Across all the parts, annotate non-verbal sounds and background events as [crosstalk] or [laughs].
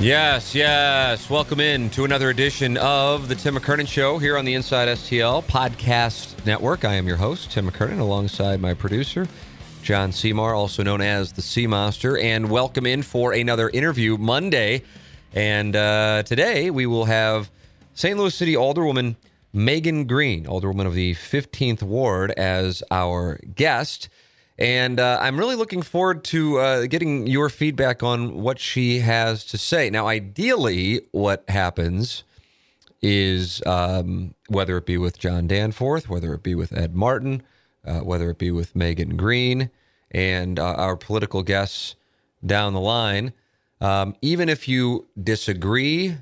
Yes, yes. Welcome in to another edition of the Tim McKernan Show here on the Inside STL Podcast Network. I am your host, Tim McKernan, alongside my producer, John Seymour, also known as the Sea Monster. And welcome in for another interview Monday. And uh, today we will have St. Louis City Alderwoman Megan Green, Alderwoman of the 15th Ward, as our guest. And uh, I'm really looking forward to uh, getting your feedback on what she has to say. Now, ideally, what happens is um, whether it be with John Danforth, whether it be with Ed Martin, uh, whether it be with Megan Green, and uh, our political guests down the line, um, even if you disagree,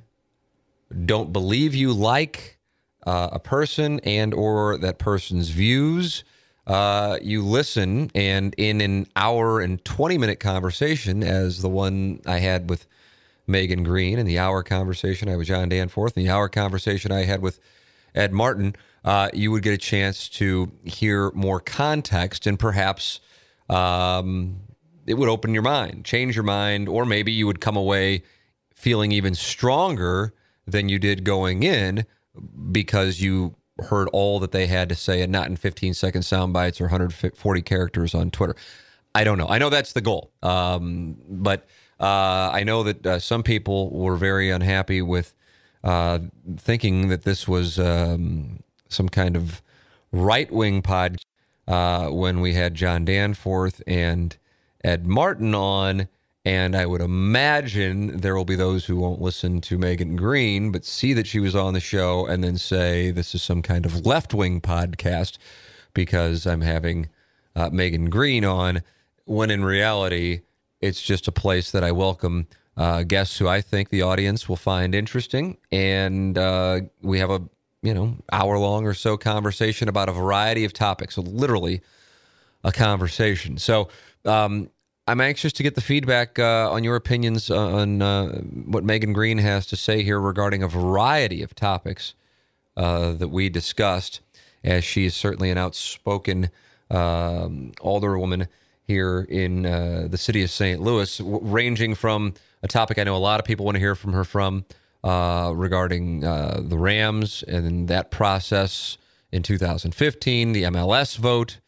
don't believe you like uh, a person and or that person's views uh, you listen, and in an hour and 20 minute conversation, as the one I had with Megan Green, and the hour conversation I had with John Danforth, and the hour conversation I had with Ed Martin, uh, you would get a chance to hear more context and perhaps um, it would open your mind, change your mind, or maybe you would come away feeling even stronger than you did going in because you heard all that they had to say and not in 15 second sound bites or 140 characters on Twitter. I don't know. I know that's the goal. Um, but uh, I know that uh, some people were very unhappy with uh, thinking that this was um, some kind of right wing pod uh, when we had John Danforth and Ed Martin on. And I would imagine there will be those who won't listen to Megan Green, but see that she was on the show and then say this is some kind of left wing podcast because I'm having uh, Megan Green on, when in reality, it's just a place that I welcome uh, guests who I think the audience will find interesting. And uh, we have a, you know, hour long or so conversation about a variety of topics. So literally a conversation. So, um, I'm anxious to get the feedback uh, on your opinions on uh, what Megan Green has to say here regarding a variety of topics uh, that we discussed, as she is certainly an outspoken um, alderwoman here in uh, the city of St. Louis, w- ranging from a topic I know a lot of people want to hear from her from uh, regarding uh, the Rams and that process in 2015, the MLS vote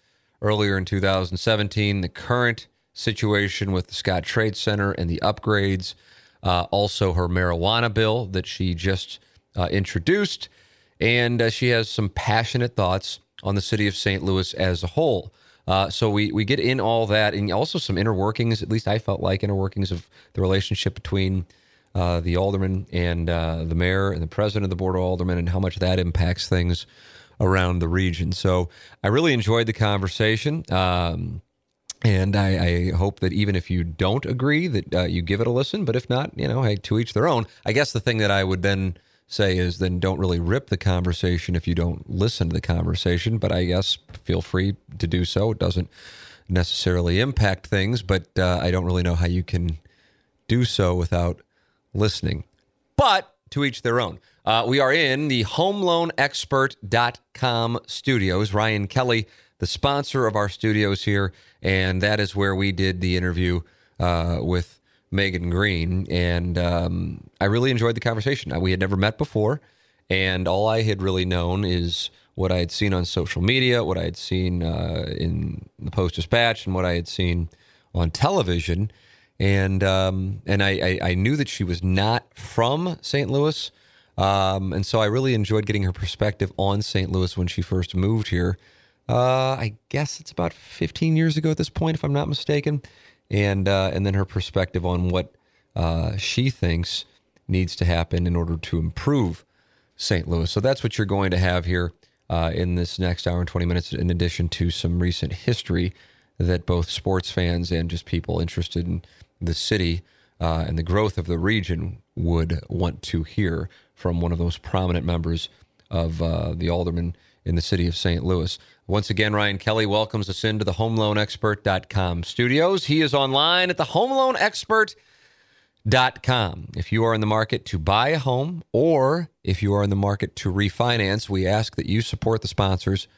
earlier in 2017, the current situation with the Scottrade Center and the upgrades. Uh, also, her marijuana bill that she just uh, introduced. And uh, she has some passionate thoughts on the city of St. Louis as a whole. Uh, so we, we get in all that and also some inner workings, at least I felt like inner workings of the relationship between uh, the alderman and uh, the mayor and the president of the board of aldermen and how much that impacts things around the region. So I really enjoyed the conversation. Um, and I, I, hope that even if you don't agree, that uh, you give it a listen. But if not, you know, hey, to each their own. I guess the thing that I would then say is then don't really rip the conversation if you don't listen to the conversation. But I guess feel free to do so. It doesn't necessarily impact things, but uh, I don't really know how you can do so without listening. But to each their own. Uh, we are in the homeloanexpert.com studios. Ryan Kelley the sponsor of our studios here, and that is where we did the interview uh, with Megan Green. And um, I really enjoyed the conversation. We had never met before, And all I had really known is what I had seen on social media, what I had seen uh, in the Post Dispatch, and what I had seen on television. And um, and I, I, I knew that she was not from St. Louis. Um, and so I really enjoyed getting her perspective on St. Louis when she first moved here. Uh, I guess it's about 15 years ago at this point, if I'm not mistaken. And uh, and then her perspective on what uh, she thinks needs to happen in order to improve St. Louis. So that's what you're going to have here uh, in this next hour and 20 minutes, in addition to some recent history that both sports fans and just people interested in the city uh, and the growth of the region would want to hear from one of those prominent members of uh, the aldermen in the city of St. Louis. Once again, Ryan Kelley welcomes us into the homeloanexpert.com studios. He is online at the homeloanexpert.com. If you are in the market to buy a home or if you are in the market to refinance, we ask that you support the sponsors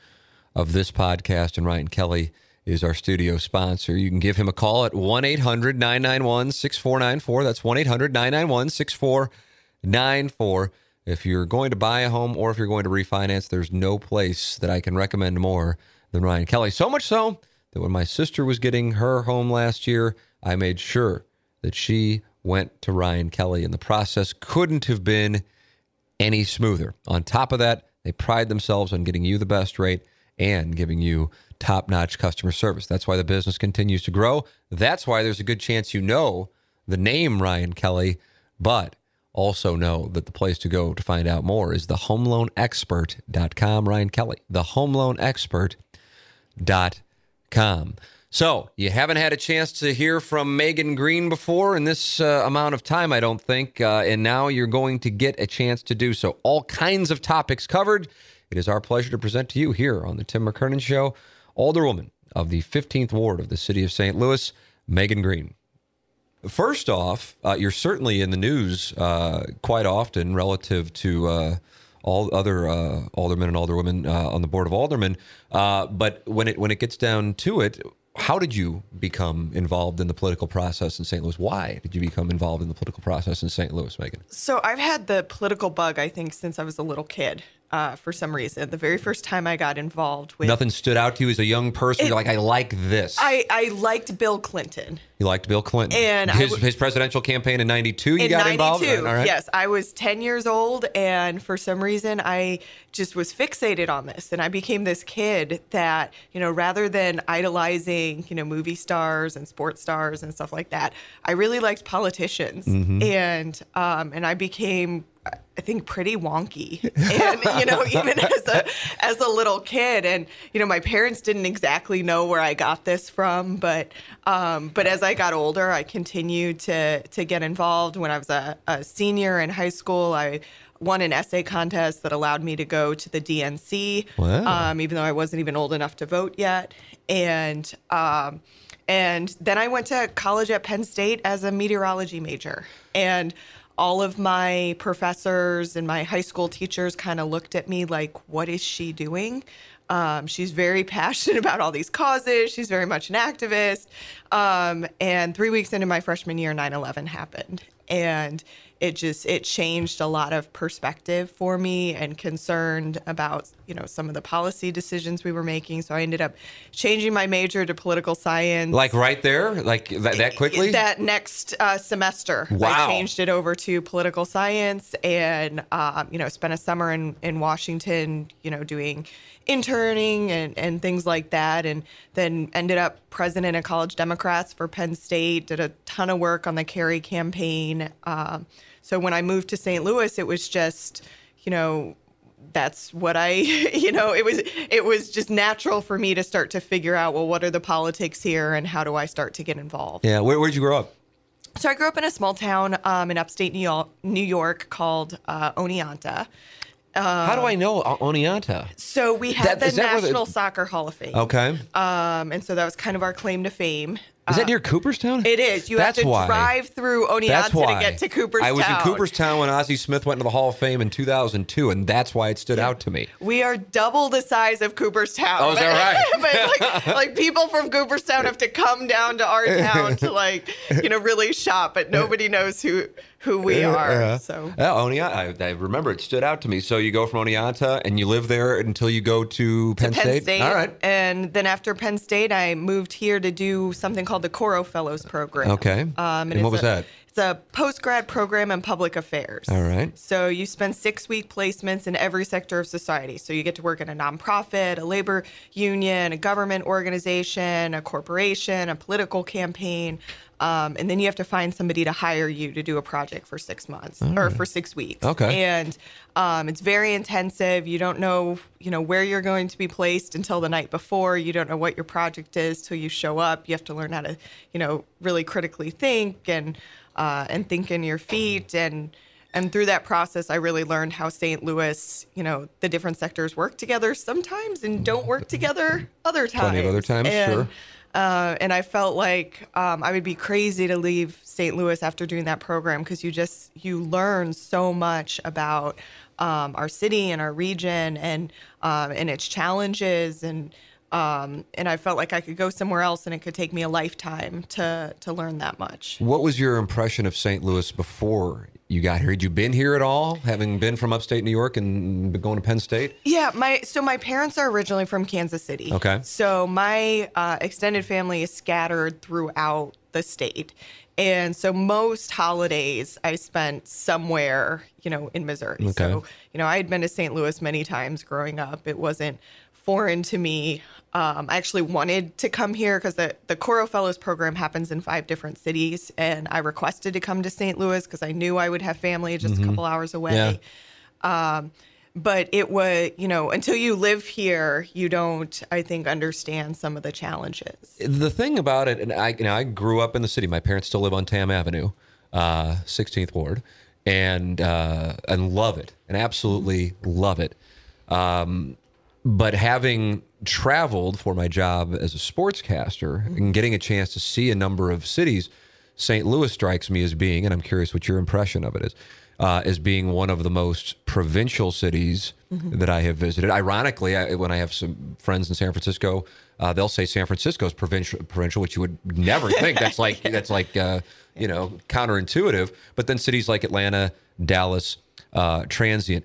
of this podcast and Ryan Kelley is our studio sponsor. You can give him a call at 1 800 991 6494. That's 1 800 991 6494. If you're going to buy a home or if you're going to refinance, there's no place that I can recommend more than Ryan Kelley. So much so that when my sister was getting her home last year, I made sure that she went to Ryan Kelley, and the process couldn't have been any smoother. On top of that, they pride themselves on getting you the best rate and giving you top notch customer service. That's why the business continues to grow. That's why there's a good chance you know the name Ryan Kelley, but also know that the place to go to find out more is the homeloanexpert.com. Ryan Kelley, the homeloanexpert.com. So, you haven't had a chance to hear from Megan Green before in this uh, amount of time, I don't think. Uh, and now you're going to get a chance to do so. All kinds of topics covered. It is our pleasure to present to you here on the Tim McKernan Show, Alderwoman of the 15th Ward of the City of St. Louis, Megan Green. First off, uh, you're certainly in the news uh, quite often relative to uh, all other uh, aldermen and alderwomen uh, on the board of aldermen. Uh, but when it when it gets down to it, how did you become involved in the political process in St. Louis? Why did you become involved in the political process in St. Louis, Megan? So I've had the political bug, I think, since I was a little kid uh, for some reason. The very first time I got involved with Nothing stood out to you as a young person. It- You're like, I like this. I, I liked Bill Clinton. you liked Bill Clinton And his, w- his presidential campaign in '92. You in got 92, involved. All right. yes, I was 10 years old, and for some reason, I just was fixated on this, and I became this kid that you know, rather than idolizing you know movie stars and sports stars and stuff like that, I really liked politicians, Mm-hmm. and um, and I became. I think pretty wonky, and you know, [laughs] even as a as a little kid, and you know, my parents didn't exactly know where I got this from, but um, but as I got older, I continued to to get involved. When I was a, a senior in high school, I won an essay contest that allowed me to go to the DNC, Wow. um, even though I wasn't even old enough to vote yet, and. Um, and then I went to college at Penn State as a meteorology major. And all of my professors and my high school teachers kind of looked at me like, what is she doing? Um, she's very [laughs] passionate about all these causes. She's very much an activist. Um, and three weeks into my freshman year, 9 11 happened. And it just it changed a lot of perspective for me and concerned about you know some of the policy decisions we were making so i ended up changing my major to political science Like right there, like that, that quickly. that next uh, semester, Wow. I changed it over to political science, and um, you know, spent a summer in in Washington, you know, doing interning and and things like that, and then ended up president of College Democrats for Penn State. Did a ton of work on the Kerry campaign. Um, so when I moved to St. Louis, it was just, you know, that's what I, [laughs] you know, it was it was just natural for me to start to figure out, well, what are the politics here, and how do I start to get involved? yeah. Where where'd you grow up? So I grew up in a small town um, in upstate New York, New York called uh, Oneonta. How do I know O- Oneonta? So we had That- the where the- National Soccer Hall of Fame, Okay. um, and so that was kind of our claim to fame. Is that uh, near Cooperstown? It is. You That's have to why. drive through Oneonta to get to Cooperstown. I was in Cooperstown when Ozzie Smith went to the Hall of Fame in 2002, and that's why it stood out to me. We are double the size of Cooperstown. Oh, is that right? [laughs] but like, [laughs] like people from Cooperstown have to come down to our town to like, you know, really shop, but nobody knows who who we are. So yeah, Oneonta. I, I remember it stood out to me. So you go from Oneonta and you live there until you go to Penn, Penn State. All right. And then after Penn State, I moved here to do something called the Coro Fellows program. Okay. Um, And it's what was a- that? It's a post grad program in public affairs. All right. So you spend six week placements in every sector of society. So you get to work in a nonprofit, a labor union, a government organization, a corporation, a political campaign. Um, and then you have to find somebody to hire you to do a project for six months or for six weeks. Okay. And um, it's very intensive. You don't know, you know, where you're going to be placed until the night before. You don't know what your project is till you show up. You have to learn how to, you know, really critically think and uh, and think in your feet and and through that process, I really learned how St. Louis, you know, the different sectors work together sometimes and don't work together other times. Plenty of other times, and, sure. Uh, and I felt like um, I would be crazy to leave St. Louis after doing that program because you just you learn so much about um, our city and our region and um, and its challenges and um, and I felt like I could go somewhere else and it could take me a lifetime to to learn that much. What was your impression of St. Louis before you got here? Had you been here at all, having been from upstate New York and been going to Penn State? Yeah, my so my parents are originally from Kansas City. Okay. So my uh, extended family is scattered throughout the state, and so most holidays I spent somewhere, you know, in Missouri. Okay. So you know, I had been to St. Louis many times growing up. It wasn't foreign to me. Um, I actually wanted to come here because the, the Coro Fellows program happens in five different cities, and I requested to come to St. Louis because I knew I would have family just a couple hours away Yeah. but it was you know until you live here you don't i think understand some of the challenges The thing about it, and I, you know, I grew up in the city. My parents still live on Tamm Avenue, uh, 16th Ward, and uh, and love it, and absolutely love it. Um, but having traveled for my job as a sportscaster and getting a chance to see a number of cities, St. Louis strikes me as being, and I'm curious what your impression of it is, uh, as being one of the most provincial cities that I have visited. Ironically, I, when I have some friends in San Francisco, uh, they'll say San Francisco is provincial, provincial, which you would never think. That's like [laughs] that's like uh, you know counterintuitive. But then cities like Atlanta, Dallas, uh, transient.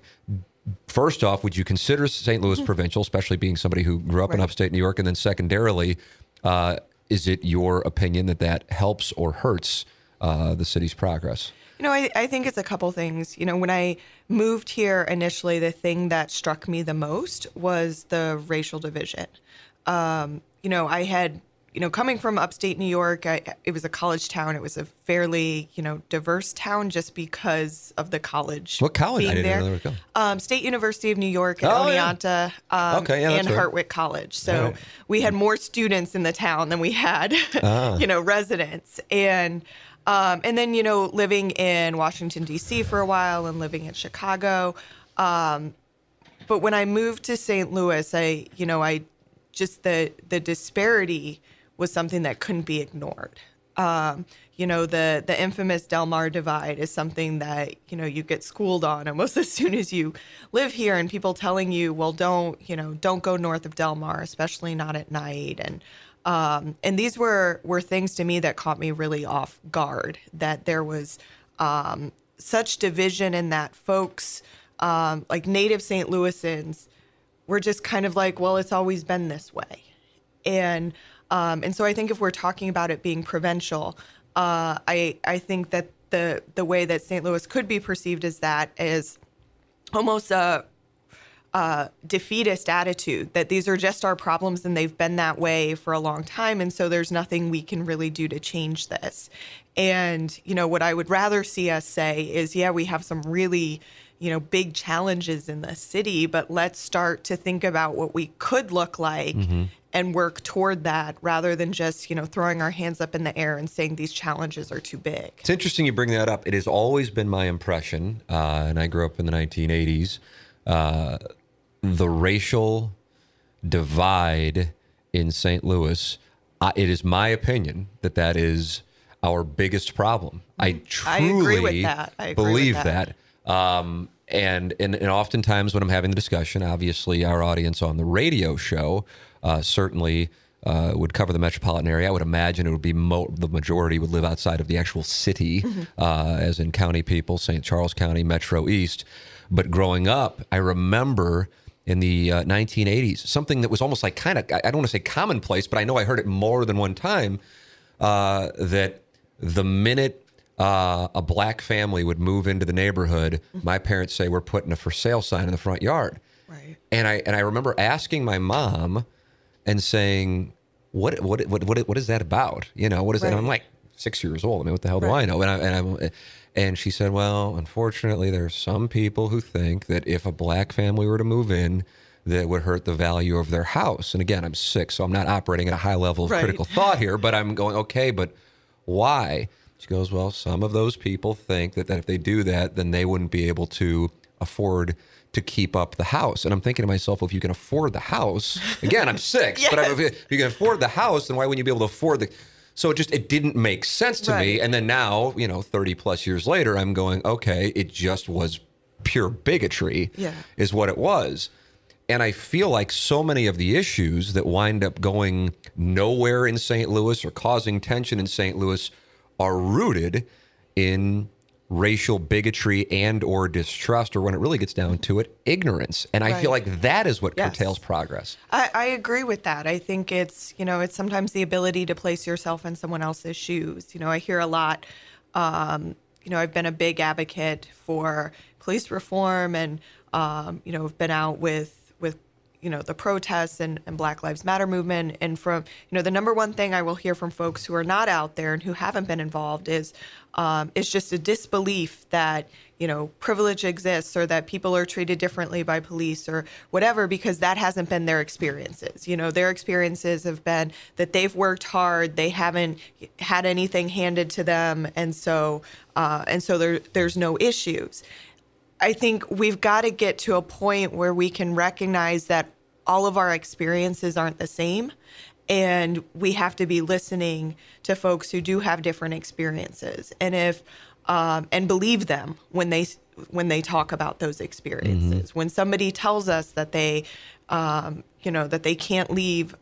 First off, would you consider St. Louis provincial, especially being somebody who grew up in upstate New York? And then secondarily, uh, is it your opinion that that helps or hurts uh, the city's progress? you know I, I think it's a couple things you know when i moved here initially the thing that struck me the most was the racial division um, you know i had you know coming from upstate new york I, it was a college town it was a fairly you know diverse town just because of the college What college? I being didn't there. know there was um, State University of New York at Oh, yeah. Oneonta um, Okay, yeah, and right. Hartwick College. So Right. we had more students in the town than we had, [laughs] Ah. you know, residents. And um, and then you know, living in Washington D.C. for a while and living in Chicago. Um, but when I moved to St. Louis, I you know I just the the disparity was something that couldn't be ignored. Um, you know the the infamous Delmar divide is something that you know you get schooled on almost [laughs] as soon as you live here, and people telling you, well, don't you know don't go north of Delmar, especially not at night, and um, and these were were things to me that caught me really off guard. That there was um, such division in that folks um, like native St. Louisans were just kind of like, well, it's always been this way, and um, and so I think if we're talking about it being provincial, uh, I I think that the the way that St. Louis could be perceived as that is almost a defeatist attitude that these are just our problems and they've been that way for a long time. And so there's nothing we can really do to change this. And, you know, what I would rather see us say is, yeah, we have some really, you know, big challenges in the city, but let's start to think about what we could look like and work toward that rather than just, you know, throwing our hands up in the air and saying these challenges are too big. It's interesting you bring that up. It has always been my impression, uh, and I grew up in the 1980s. Uh, the racial divide in St. Louis, uh, it is my opinion that that is our biggest problem. I I truly agree with that. I with believe that. that. Um, and, and and oftentimes when I'm having the discussion, obviously our audience on the radio show uh, certainly uh, would cover the metropolitan area. I would imagine it would be mo- the majority would live outside of the actual city, uh, as in county people, St. Charles County, Metro East. But growing up, I remember in the uh, 1980s something that was almost like kind of I don't want to say commonplace, but I know I heard it more than one time uh, that the minute uh, a black family would move into the neighborhood, my parents say we're putting a for sale sign in the front yard. Right. And I and I remember asking my mom and saying, "What what what what, what is that about? You know, what is that?" And I'm like six years old. I mean, what the hell do Right. I know? And I, and I and she said, "Well, unfortunately, there are some people who think that if a black family were to move in." That would hurt the value of their house. And again, I'm sick, so I'm not operating at a high level of Right. critical thought here, but I'm going, okay, but why? She goes, well, some of those people think that, that if they do that, then they wouldn't be able to afford to keep up the house. And I'm thinking to myself, well, if you can afford the house, again, I'm six, [laughs] but I'm- if you can afford the house, then why wouldn't you be able to afford the? So it just it didn't make sense to me. And then now, you know, 30 plus years later, I'm going, okay, it just was pure bigotry, Yeah. is what it was. And I feel like so many of the issues that wind up going nowhere in St. Louis or causing tension in St. Louis are rooted in racial bigotry and or distrust or when it really gets down to it ignorance and i feel like that is what Yes. curtails progress I, I agree with that. I think it's, you know, it's sometimes the ability to place yourself in someone else's shoes. You know, I hear a lot, um, you know, I've been a big advocate for police reform and, um, you know, have been out with, you know, the protests and, and Black Lives Matter movement. And from, you know, the number one thing I will hear from folks who are not out there and who haven't been involved is, um, it's just a disbelief that, you know, privilege exists or that people are treated differently by police or whatever, because that hasn't been their experiences. You know, their experiences have been that they've worked hard, they haven't had anything handed to them, and so uh, and so there there's no issues. I think we've got to get to a point where we can recognize that all of our experiences aren't the same. And we have to be listening to folks who do have different experiences, and if um, and believe them when they when they talk about those experiences. When somebody tells us that they, um, you know, that they can't leave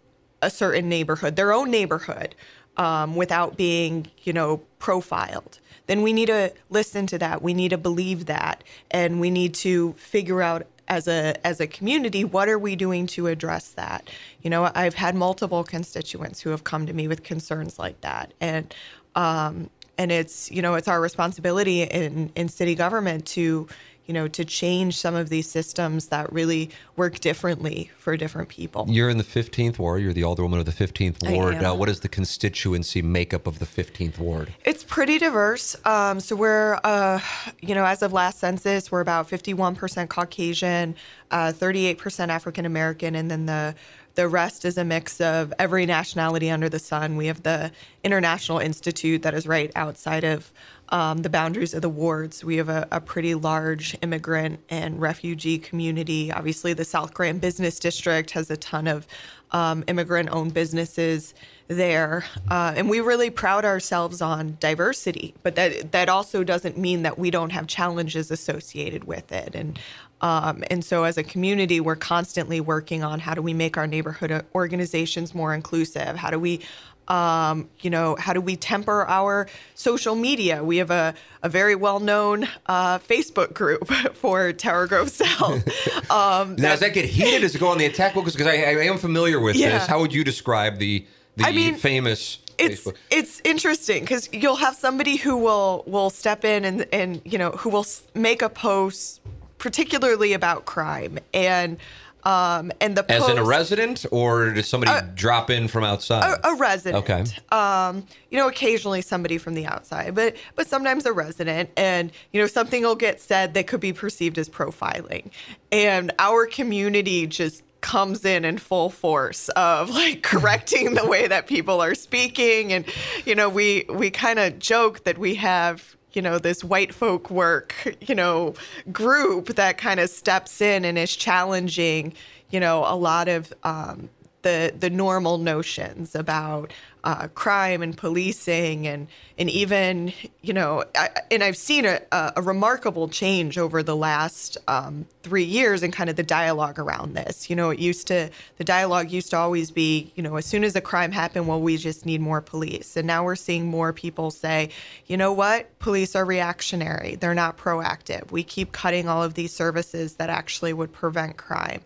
a certain neighborhood, their own neighborhood, um, without being, you know, profiled, then we need to listen to that. We need to believe that, and we need to figure out as a as a community what are we doing to address that. You know, I've had multiple constituents who have come to me with concerns like that, and um, and it's you know it's our responsibility in in city government to you know to change some of these systems that really work differently for different people. you're in the 15th ward you're the alderwoman of the 15th ward uh, what is the constituency makeup of the 15th ward It's pretty diverse. Um, so we're, uh, you know, as of last census, we're about 51% Caucasian, uh, 38% African American, and then the the rest is a mix of every nationality under the sun. We have the International Institute that is right outside of um, the boundaries of the wards. We have a, a pretty large immigrant and refugee community. Obviously, the South Grand Business District has a ton of um, immigrant owned businesses there. Uh, and we really proud ourselves on diversity, but that, that also doesn't mean that we don't have challenges associated with it. And um, and so, as a community, we're constantly working on how do we make our neighborhood organizations more inclusive? How do we um, you know, how do we temper our social media? We have a, a very well known uh, Facebook group [laughs] for Tower Grove South. [laughs] Um, now does that get heated does it go on the attack book because I, I am familiar with Yeah. this how would you describe the the I mean, famous it's Facebook? it's interesting because you'll have somebody who will will step in and and you know who will make a post particularly about crime and um and the as post, in a resident or does somebody drop in from outside a, a resident. Okay. Um, you know, occasionally somebody from the outside, but but sometimes a resident, and you know, something will get said that could be perceived as profiling, and our community just comes in in full force of like [laughs] correcting the way that people are speaking and you know we we kind of joke that we have you know this white folk work you know group that kind of steps in and is challenging you know a lot of um, the the normal notions about uh, crime and policing and and even you know I, and I've seen a, a, remarkable change over the last um, three years in kind of the dialogue around this. You know, it used to the dialogue used to always be you know as soon as a crime happened, well we just need more police, and now we're seeing more people say, you know what, police are reactionary, they're not proactive. We keep cutting all of these services that actually would prevent crime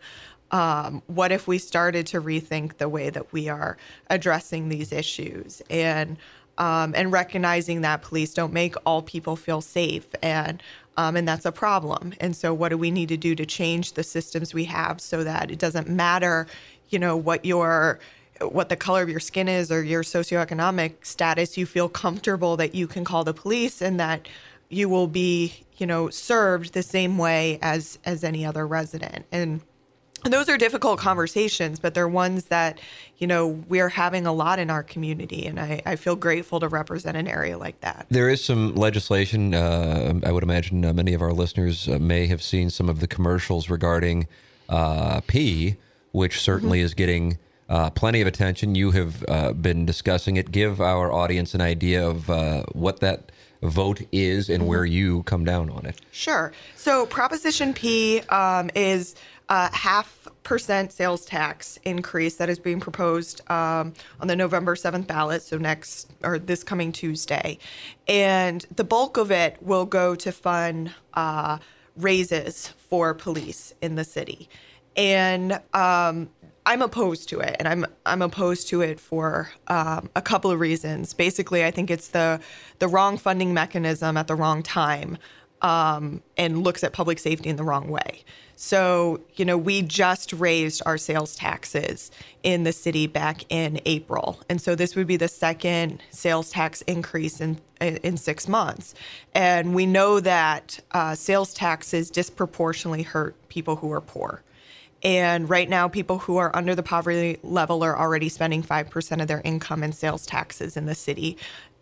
um, what if we started to rethink the way that we are addressing these issues? And um, and recognizing that police don't make all people feel safe and um, and that's a problem. And so what do we need to do to change the systems we have so that it doesn't matter you know what your what the color of your skin is or your socioeconomic status you feel comfortable that you can call the police and that you will be you know served the same way as as any other resident. And and those are difficult conversations, but they're ones that, you know, we're having a lot in our community. And I, I feel grateful to represent an area like that. There is some legislation. Uh, I would imagine uh, many of our listeners uh, may have seen some of the commercials regarding uh, P, which certainly mm-hmm. is getting uh, plenty of attention. You have uh, been discussing it. Give our audience an idea of what that vote is and mm-hmm. where you come down on it. Sure. So Proposition P um, is uh, half percent sales tax increase that is being proposed um, on the November 7th ballot, so next or this coming Tuesday. And the bulk of it will go to fund uh, raises for police in the city. And um, I'm opposed to it, and I'm I'm opposed to it for um, a couple of reasons. Basically, I think it's the the wrong funding mechanism at the wrong time, um, and looks at public safety in the wrong way. So, you know, we just raised our sales taxes in the city back in April. And so this would be the second sales tax increase in in 6 months. And we know that uh, sales taxes disproportionately hurt people who are poor. And right now, people who are under the poverty level are already spending 5% of their income in sales taxes in the city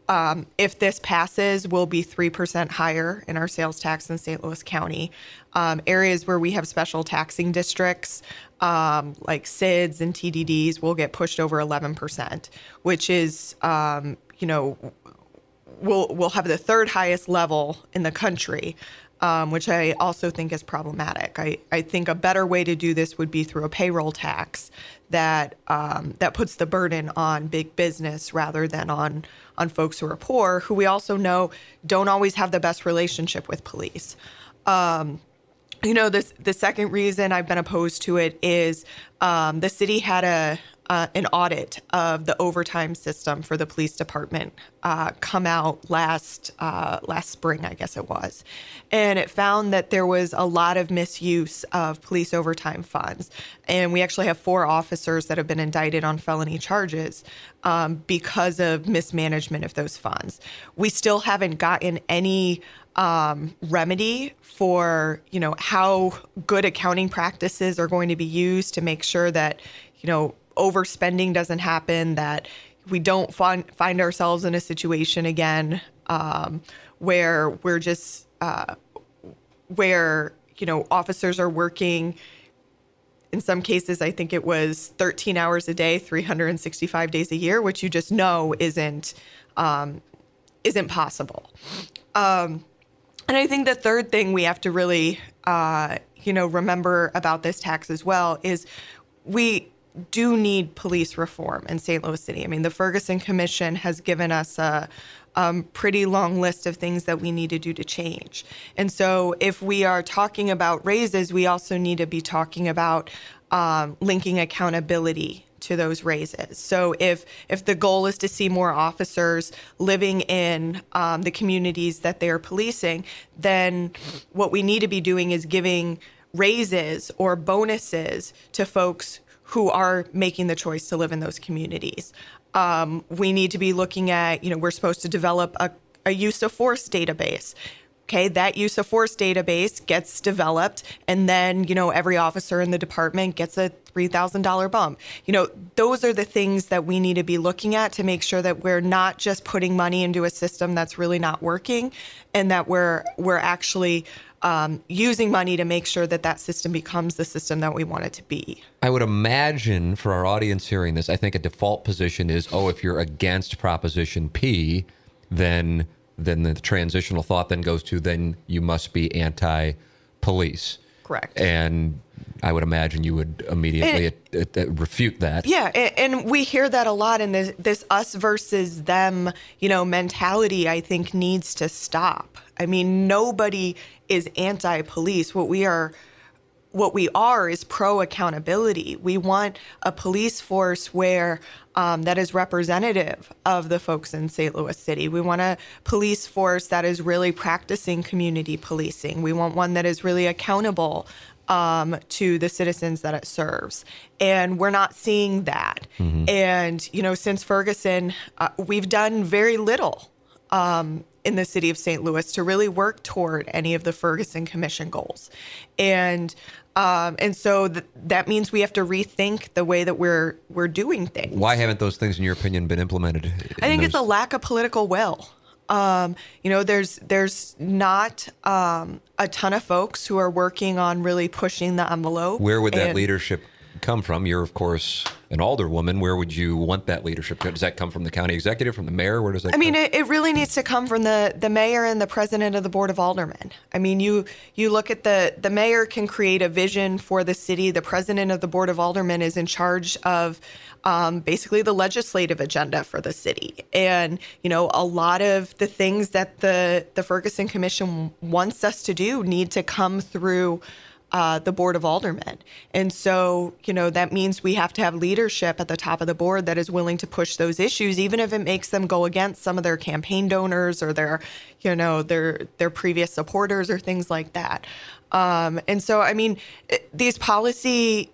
um, if this passes, will be 3% higher in our sales tax in St. Louis County. Um, areas where we have special taxing districts, um, like CIDs and TDDs, will get pushed over 11%, which is, um, you know, we'll, we'll have the third highest level in the country um, which I also think is problematic. I, I think a better way to do this would be through a payroll tax that um, that puts the burden on big business rather than on on folks who are poor, who we also know don't always have the best relationship with police. Um, you know, this the second reason I've been opposed to it is um, the city had a uh, an audit of the overtime system for the police department uh, come out last uh, last spring, I guess it was, and it found that there was a lot of misuse of police overtime funds, and we actually have four officers that have been indicted on felony charges um, because of mismanagement of those funds. We still haven't gotten any um, remedy for you know how good accounting practices are going to be used to make sure that you know overspending doesn't happen, that we don't find find ourselves in a situation again um, where we're just uh, where you know officers are working. In some cases, I think it was 13 hours a day, 365 days a year, which you just know isn't um, isn't possible. Um, and I think the third thing we have to really, uh, you know, remember about this tax as well is we do need police reform in St. Louis City. I mean, the Ferguson Commission has given us a um, pretty long list of things that we need to do to change. And so, if we are talking about raises, we also need to be talking about um, linking accountability to those raises. So if if the goal is to see more officers living in um, the communities that they're policing, then what we need to be doing is giving raises or bonuses to folks who are making the choice to live in those communities. Um, we need to be looking at, you know, we're supposed to develop a, a use of force database. Okay, that use of force database gets developed, and then, you know, every officer in the department gets a $3,000 bump. You know, those are the things that we need to be looking at to make sure that we're not just putting money into a system that's really not working and that we're we're actually um, using money to make sure that that system becomes the system that we want it to be. I would imagine for our audience hearing this, I think a default position is, oh, if you're against Proposition P, then then the transitional thought then goes to then you must be anti-police. Correct. And I would imagine you would immediately And- uh, uh, refute that. Yeah, a- and we hear that a lot, and this, this us versus them, you know, mentality. I think needs to stop. I mean, nobody is anti-police. What we are, what we are, is pro accountability. We want a police force where um, that is representative of the folks in St. Louis City. We want a police force that is really practicing community policing. We want one that is really accountable um, to the citizens that it serves. And we're not seeing that. And, you know, since Ferguson, uh, we've done very little um, in the city of St. Louis to really work toward any of the Ferguson Commission goals. And um, and so th- that means we have to rethink the way that we're we're doing things. Why haven't those things, in your opinion, been implemented? I think it's a lack of political will. Um, you know, there's there's not um, a ton of folks who are working on really pushing the envelope. Where would that and- leadership come from? You're, of course, an alderwoman. Where would you want that leadership? Does that come from the county executive, from the mayor? Where does that I mean, it, it really needs to come from the the mayor and the president of the board of aldermen. I mean, you you look at the the mayor can create a vision for the city. The president of the board of aldermen is in charge of um, basically the legislative agenda for the city. And you know, a lot of the things that the the Ferguson Commission wants us to do need to come through uh, the board of aldermen. And so, you know, that means we have to have leadership at the top of the board that is willing to push those issues, even if it makes them go against some of their campaign donors or their, you know, their their previous supporters or things like that. Um, and so, I mean, it- these policy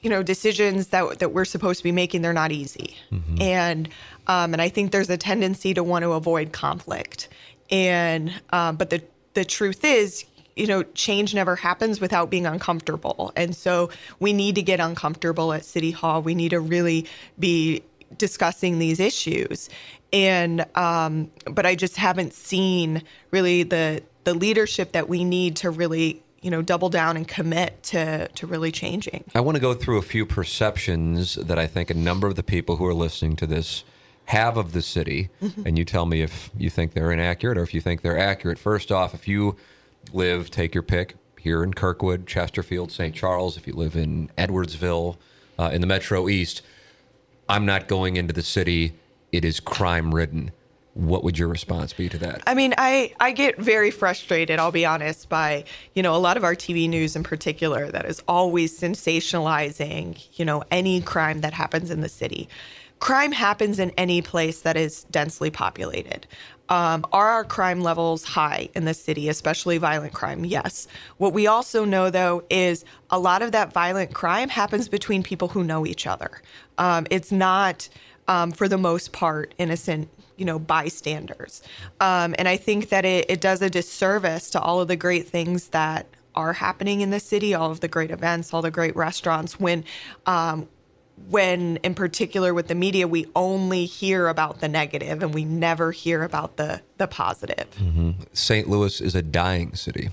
you know decisions that that we're supposed to be making they're not easy and um, and I think there's a tendency to want to avoid conflict and um, but the the truth is you know change never happens without being uncomfortable. And so we need to get uncomfortable at city hall. We need to really be discussing these issues. And um, but I just haven't seen really the the leadership that we need to really you know double down and commit to to really changing. I want to go through a few perceptions that I think a number of the people who are listening to this have of the city, and you tell me if you think they're inaccurate or if you think they're accurate. First off, if you live, take your pick here in Kirkwood, Chesterfield, St. Charles, if you live in Edwardsville, uh, in the Metro East, I'm not going into the city. It is crime ridden. What would your response be to that? I mean, I, I get very frustrated, I'll be honest, by, you know, a lot of our TV news in particular that is always sensationalizing, you know, any crime that happens in the city. Crime happens in any place that is densely populated. Um, are our crime levels high in the city, especially violent crime? Yes. What we also know, though, is a lot of that violent crime happens between people who know each other. Um, it's not, um, for the most part, innocent you know bystanders um, and i think that it, it does a disservice to all of the great things that are happening in the city all of the great events all the great restaurants when um, when in particular with the media we only hear about the negative and we never hear about the the positive St. Louis is a dying city.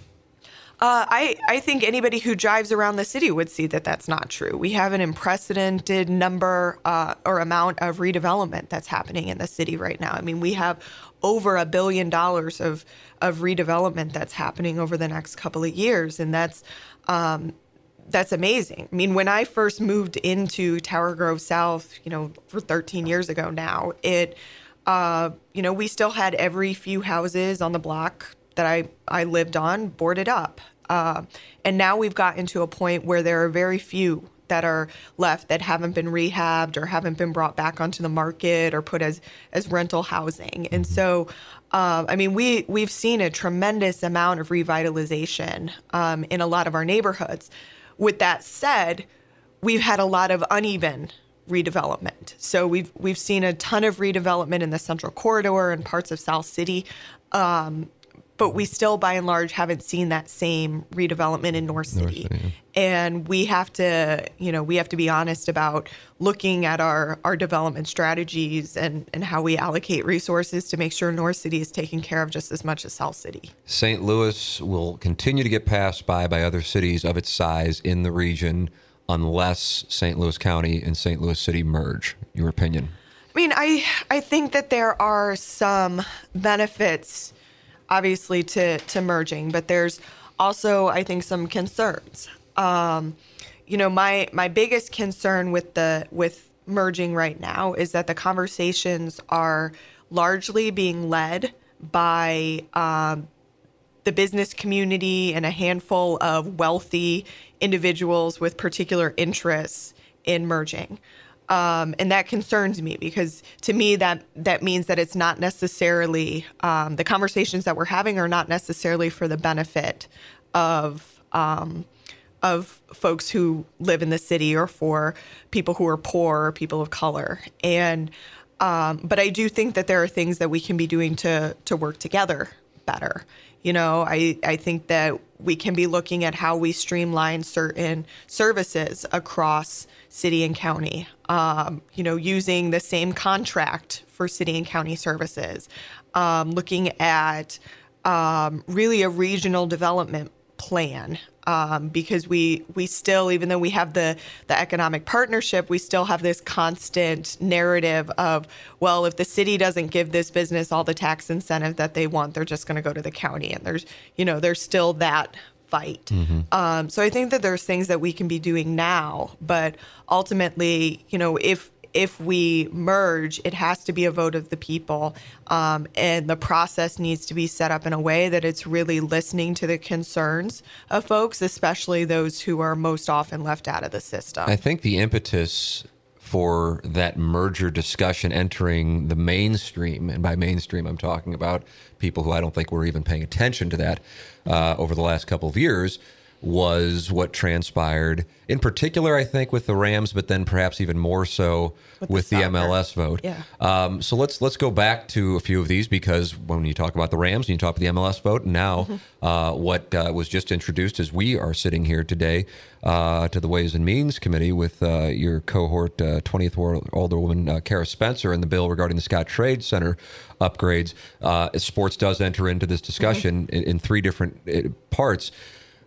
Uh, I, I think anybody who drives around the city would see that that's not true. We have an unprecedented number uh, or amount of redevelopment that's happening in the city right now. I mean, we have over a billion dollars of, of redevelopment that's happening over the next couple of years, and that's um, that's amazing. I mean, when I first moved into Tower Grove South, you know, for 13 years ago now, it, uh, you know, we still had every few houses on the block that I, I lived on boarded up. Uh, and now we've gotten to a point where there are very few that are left that haven't been rehabbed or haven't been brought back onto the market or put as as rental housing. And so, uh, I mean, we we've seen a tremendous amount of revitalization um, in a lot of our neighborhoods. With that said, we've had a lot of uneven redevelopment. So we've we've seen a ton of redevelopment in the Central Corridor and parts of South City. Um, but we still, by and large, haven't seen that same redevelopment in North City. City, yeah. And we have to, you know, we have to be honest about looking at our, our development strategies and, and how we allocate resources to make sure North City is taken care of just as much as South City. St. Louis will continue to get passed by by other cities of its size in the region unless St. Louis County and St. Louis City merge. Your opinion? I mean, I I think that there are some benefits, obviously, to to merging, but there's also I think some concerns. Um, you know, my my biggest concern with the with merging right now is that the conversations are largely being led by um, the business community and a handful of wealthy individuals with particular interests in merging. Um, and that concerns me because to me that that means that it's not necessarily um, the conversations that we're having are not necessarily for the benefit of um, of folks who live in the city or for people who are poor or people of color. And um, but I do think that there are things that we can be doing to to work together better. You know, I, I think that we can be looking at how we streamline certain services across city and county. Um, you know, using the same contract for city and county services, um, looking at um, really a regional development plan um, because we we still even though we have the the economic partnership we still have this constant narrative of well if the city doesn't give this business all the tax incentive that they want they're just going to go to the county. And there's you know there's still that fight. Um, so i think that there's things that we can be doing now but ultimately you know if if we merge, it has to be a vote of the people. Um, and the process needs to be set up in a way that it's really listening to the concerns of folks, especially those who are most often left out of the system. I think the impetus for that merger discussion entering the mainstream, and by mainstream, I'm talking about people who I don't think were even paying attention to that uh, over the last couple of years, was what transpired. In particular, I think with the Rams, but then perhaps even more so with, With the, the. MLS vote. Yeah. Um, so let's let's go back to a few of these because when you talk about the Rams, and you talk about the MLS vote. And now, Mm-hmm. uh, what uh, was just introduced as we are sitting here today uh, to the Ways and Means Committee with uh, your cohort, uh, 20th Ward Alderwoman uh, Cara Spencer, and the bill regarding the Scottrade Center upgrades. Uh, sports does enter into this discussion in, in three different uh, parts.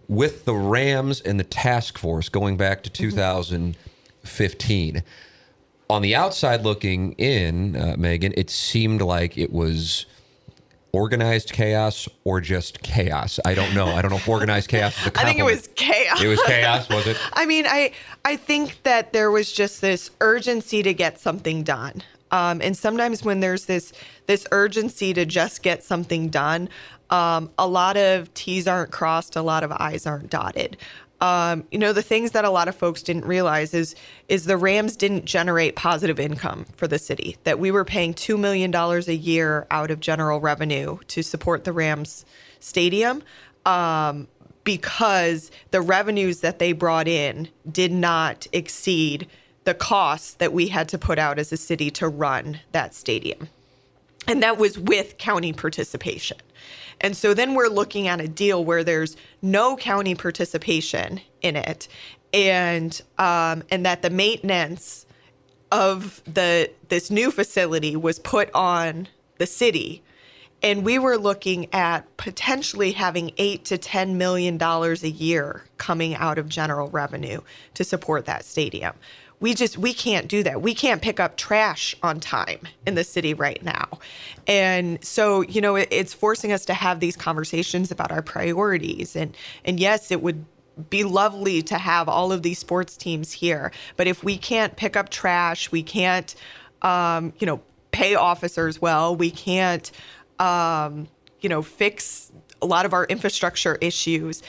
With the Rams and the task force going back to 2015 on the outside looking in, uh, Megan, it seemed like it was organized chaos or just chaos. I don't know. I don't know if organized chaos is a [laughs] I think it was chaos. It was chaos, was it? [laughs] I mean, I I think that there was just this urgency to get something done. Um, and sometimes when there's this this urgency to just get something done, um, a lot of T's aren't crossed, a lot of I's aren't dotted. Um, you know, the things that a lot of folks didn't realize is is the Rams didn't generate positive income for the city. That we were paying two million dollars a year out of general revenue to support the Rams stadium. Um, because the revenues that they brought in did not exceed the costs that we had to put out as a city to run that stadium. And that was with county participation. And so then we're looking at a deal where there's no county participation in it, and um, and that the maintenance of the this new facility was put on the city. And we were looking at potentially having eight to ten million dollars a year coming out of general revenue to support that stadium we just we can't do that. We can't pick up trash on time in the city right now. And so you know it, it's forcing us to have these conversations about our priorities. And and yes it would be lovely to have all of these sports teams here. But if we can't pick up trash, we can't, um, you know, pay officers well, we can't, um, you know, fix a lot of our infrastructure issues,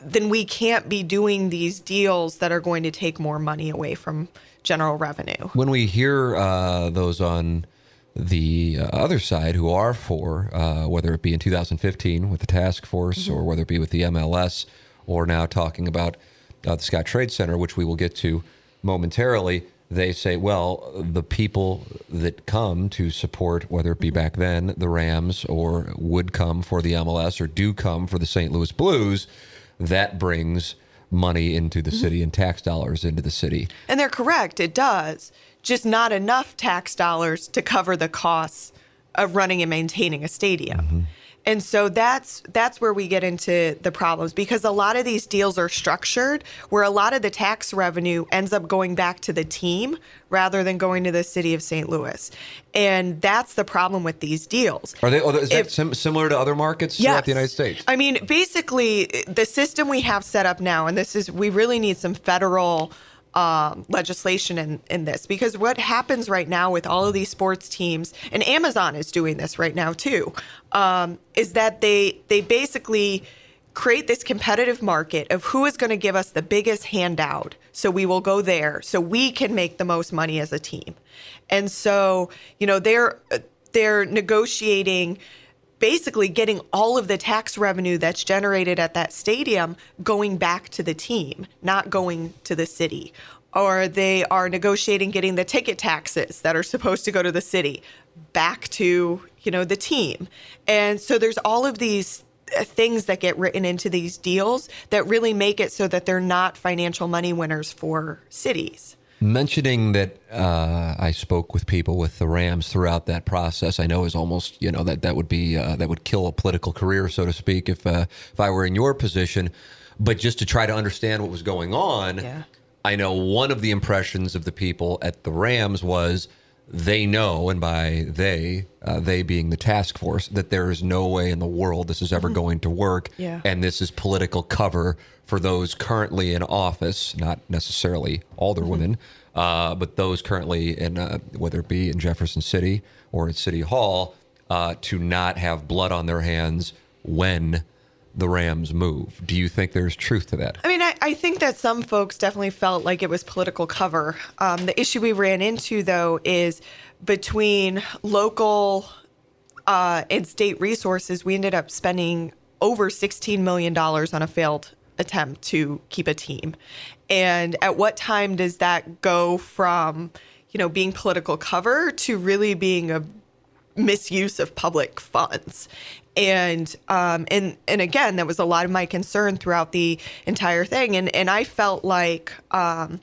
then we can't be doing these deals that are going to take more money away from general revenue. When we hear uh, those on the uh, other side who are for, uh, whether it be in 2015 with the task force or whether it be with the MLS or now talking about uh, the Scottrade Center, which we will get to momentarily, they say, well, the people that come to support, whether it be back then the Rams or would come for the MLS or do come for the St. Louis Blues, that brings money into the city and tax dollars into the city. And they're correct, it does. Just not enough tax dollars to cover the costs of running and maintaining a stadium. Mm-hmm. And so that's that's where we get into the problems because a lot of these deals are structured where a lot of the tax revenue ends up going back to the team rather than going to the city of St. Louis. And that's the problem with these deals. Are they? oh, Is that If- sim- similar to other markets throughout the United States? I mean, basically, the system we have set up now, and this is, we really need some federal um, legislation in, in this because what happens right now with all of these sports teams, and Amazon is doing this right now too, um, is that they they basically create this competitive market of who is going to give us the biggest handout. So we will go there so we can make the most money as a team. And so, you know, they're they're negotiating basically getting all of the tax revenue that's generated at that stadium going back to the team, not going to the city. Or they are negotiating getting the ticket taxes that are supposed to go to the city back to, you know, the team. And so there's all of these uh, things that get written into these deals that really make it so that they're not financial money winners for cities. Mentioning that uh, I spoke with people with the Rams throughout that process, I know is almost you know that that would be uh, that would kill a political career, so to speak, if uh, if I were in your position. But just to try to understand what was going on, Yeah. I know one of the impressions of the people at the Rams was they know, and by they, uh, they being the task force, that there is no way in the world this is ever going to work. Yeah. And this is political cover for those currently in office, not necessarily alderwomen, uh, but those currently in, uh, whether it be in Jefferson City or at City Hall, uh, to not have blood on their hands when the Rams move. Do you think there's truth to that? I mean, I, I think that some folks definitely felt like it was political cover. Um, the issue we ran into, though, is between local uh, and state resources, we ended up spending over $16 million on a failed attempt to keep a team. And at what time does that go from, you know, being political cover to really being a misuse of public funds. And um, and and again, that was a lot of my concern throughout the entire thing. And and I felt like um,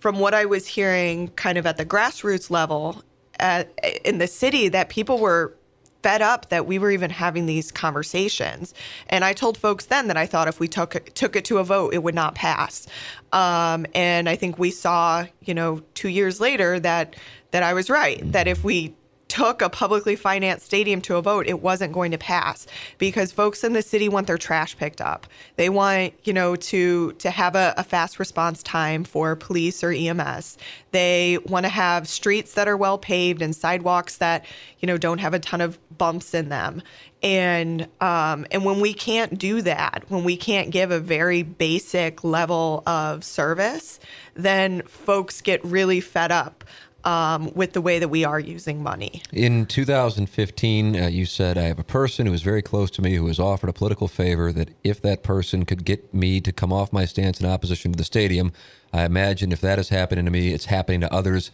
from what I was hearing, kind of at the grassroots level at, in the city, that people were fed up that we were even having these conversations. And I told folks then that I thought if we took it, took it to a vote, it would not pass. Um, and I think we saw, you know, two years later that that I was right. That if we took a publicly financed stadium to a vote, it wasn't going to pass because folks in the city want their trash picked up. They want, you know, to to have a, a fast response time for police or EMS. They want to have streets that are well paved and sidewalks that, you know, don't have a ton of bumps in them. And um, and when we can't do that, when we can't give a very basic level of service, then folks get really fed up um, with the way that we are using money. In 2015, uh, you said, I have a person who is very close to me who has offered a political favor that if that person could get me to come off my stance in opposition to the stadium, I imagine if that is happening to me, it's happening to others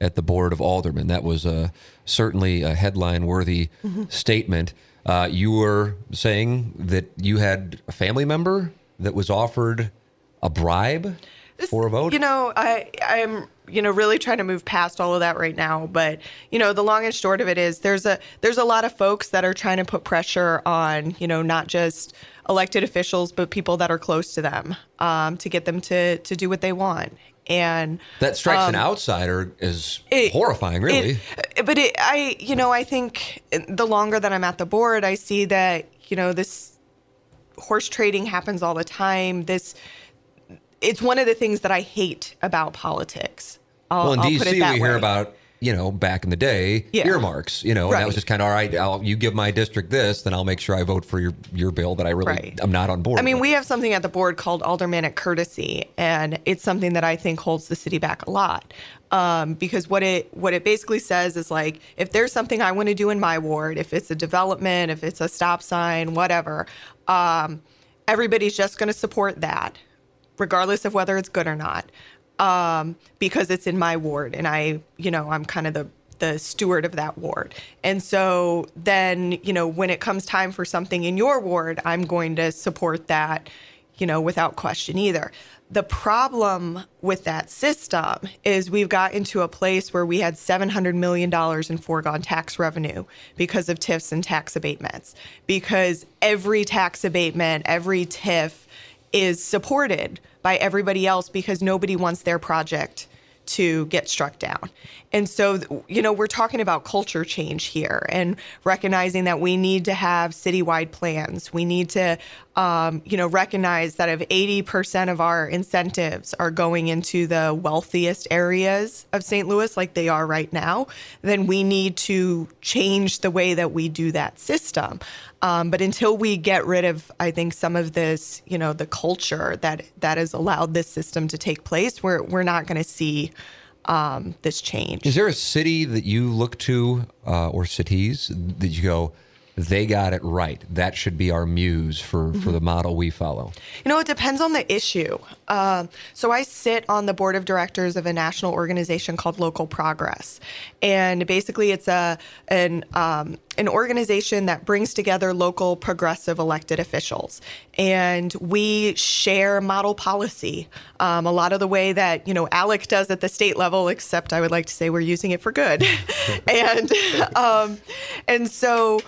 at the Board of Aldermen. That was uh, certainly a headline worthy statement. Uh, you were saying that you had a family member that was offered a bribe for a vote? You know, I I'm you know really trying to move past all of that right now, but you know, the long and short of it is there's a there's a lot of folks that are trying to put pressure on, you know, not just elected officials but people that are close to them um, to get them to to do what they want. And that strikes an outsider as um, it- horrifying, really. it- but it, I, you know, I think the longer that I'm at the board, I see that you know this horse trading happens all the time. This, it's one of the things that I hate about politics. I'll, Well, in I'll put it DC, that we hear way. about you know back in the day Yeah. earmarks. You know, and that was just kind of all right. I'll, you give my district this, then I'll make sure I vote for your your bill that I really Right. I'm not on board. I mean, with. we have something at the board called aldermanic courtesy, and it's something that I think holds the city back a lot. Um, because what it what it basically says is like, if there's something I want to do in my ward, if it's a development, if it's a stop sign, whatever, um, everybody's just going to support that, regardless of whether it's good or not. um, because it's in my ward and I, you know, I'm kind of the the steward of that ward. And so then, you know, when it comes time for something in your ward, I'm going to support that, you know, without question either. The problem with that system is we've got into a place where we had $700 million in foregone tax revenue because of TIFs and tax abatements, because every tax abatement, every TIF is supported by everybody else because nobody wants their project to get struck down. And so, you know, we're talking about culture change here and recognizing that we need to have citywide plans. We need to, um, you know, recognize that if 80% of our incentives are going into the wealthiest areas of St. Louis, like they are right now, then we need to change the way that we do that system. Um, but until we get rid of, I think, some of this, you know, the culture that that has allowed this system to take place, we're we're not going to see um, this change. Is there a city that you look to, uh, or cities that you go? They got it right. That should be our muse for, mm-hmm. for the model we follow. You know, it depends on the issue. Uh, so I sit on the board of directors of a national organization called Local Progress, and basically it's a an um, an organization that brings together local progressive elected officials, and we share model policy. Um, a lot of the way that you know ALEC does at the state level, except I would like to say we're using it for good, [laughs] and um, and so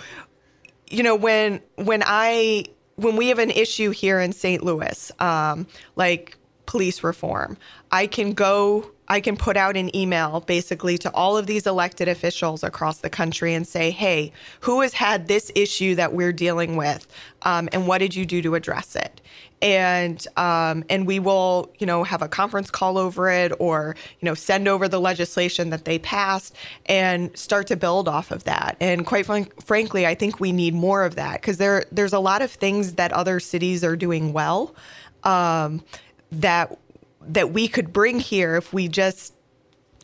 you know, when when I when we have an issue here in St. Louis, um, like police reform, I can go I can put out an email basically to all of these elected officials across the country and say, hey, who has had this issue that we're dealing with? Um, and what did you do to address it? and um, and we will you know have a conference call over it or you know send over the legislation that they passed and start to build off of that and quite frankly I think we need more of that because there there's a lot of things that other cities are doing well um, that that we could bring here if we just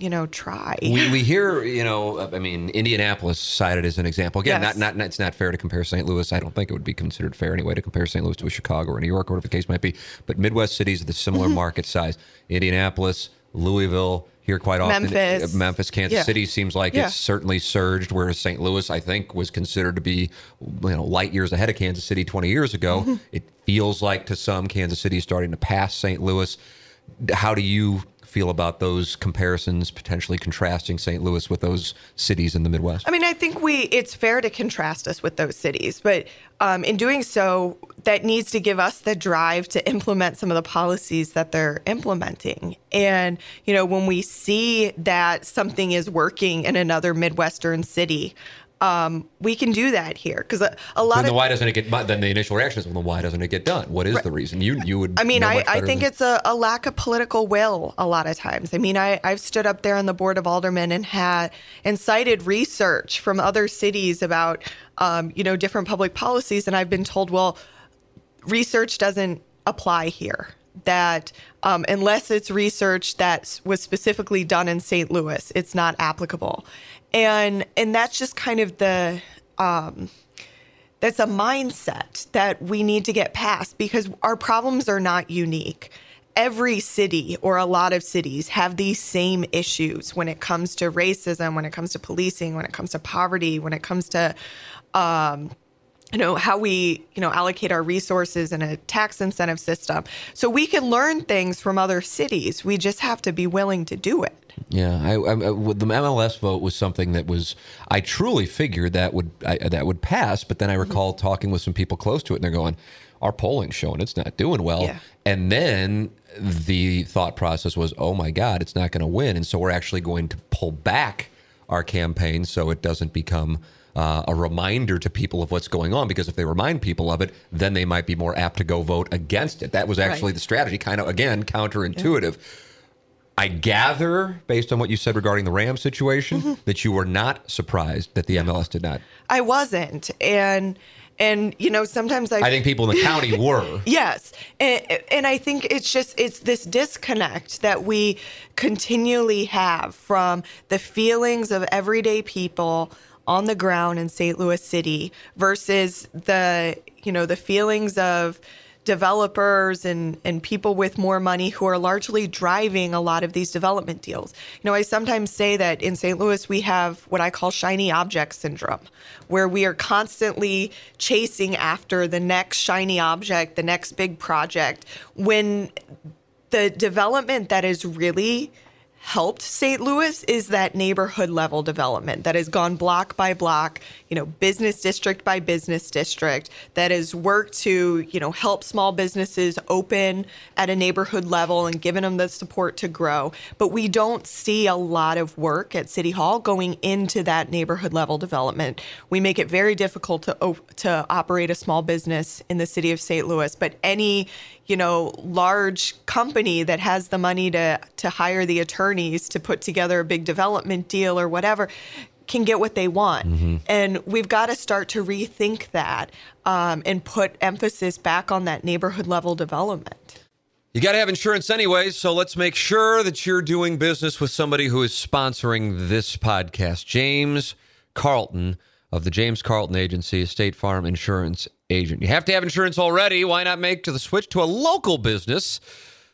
you know, try. We, we hear, you know, I mean, Indianapolis cited as an example. Again, yes. not, not, it's not fair to compare St. Louis. I don't think it would be considered fair anyway to compare St. Louis to a Chicago or New York or whatever the case might be. But Midwest cities of the similar mm-hmm. market size. Indianapolis, Louisville, here quite often. Memphis, uh, Memphis Kansas yeah. City seems like yeah. it's certainly surged, whereas St. Louis, I think, was considered to be you know light years ahead of Kansas City 20 years ago. Mm-hmm. It feels like to some Kansas City is starting to pass St. Louis. How do you feel about those comparisons, potentially contrasting St. Louis with those cities in the Midwest? I mean, I think we it's fair to contrast us with those cities, but um, in doing so, that needs to give us the drive to implement some of the policies that they're implementing. And you know, when we see that something is working in another Midwestern city, um, we can do that here. Because a, a, lot then of why doesn't it get then the initial reaction is well then why doesn't it get done? What is right. the reason? You you would i mean i, I think than... it's a, a, lack of political will a lot of times. I mean I, i've stood up there on the board of aldermen and had and cited research from other cities about um, you know different public policies and i've been told well research doesn't apply here. That um, unless it's research that was specifically done in st louis it's not applicable and and that's just kind of the um, that's a mindset that we need to get past because our problems are not unique. Every city or a lot of cities have these same issues when it comes to racism when it comes to policing when it comes to poverty when it comes to um, you know how we you know allocate our resources in a tax incentive system so we can learn things from other cities we just have to be willing to do it yeah, I, I, the MLS vote was something that was I truly figured that would I, that would pass, but then I recall mm-hmm. talking with some people close to it, and they're going, "Our polling's showing it's not doing well." Yeah. And then the thought process was, "Oh my God, it's not going to win," and so we're actually going to pull back our campaign so it doesn't become. Uh, a reminder to people of what's going on because if they remind people of it, then they might be more apt to go vote against it. That was actually right. the strategy, kind of again counterintuitive. Yeah I gather, based on what you said regarding the Rams situation, mm-hmm. that you were not surprised that the MLS did not. I wasn't, and and you know sometimes I. I think people in the county [laughs] were. yes, and, and I think it's just it's this disconnect that we continually have from the feelings of everyday people on the ground in St. Louis City versus the you know the feelings of developers and, and people with more money who are largely driving a lot of these development deals. You know, I sometimes say that in St. Louis, we have what I call shiny object syndrome, where we are constantly chasing after the next shiny object, the next big project, when the development that is really helped St. Louis is that neighborhood level development that has gone block by block, you know, business district by business district, that has worked to, you know, help small businesses open at a neighborhood level and given them the support to grow. But we don't see a lot of work at City Hall going into that neighborhood level development. We make it very difficult to to operate a small business in the city of St. Louis, but any you know, large company that has the money to to hire the attorneys to put together a big development deal or whatever can get what they want. Mm-hmm. And we've got to start to rethink that um, and put emphasis back on that neighborhood level development. You got to have insurance anyways, so let's make sure that you're doing business with somebody who is sponsoring this podcast. James Carlton of the James Carlton Agency, State Farm Insurance agent. You have to have insurance already. Why not make to the switch to a local business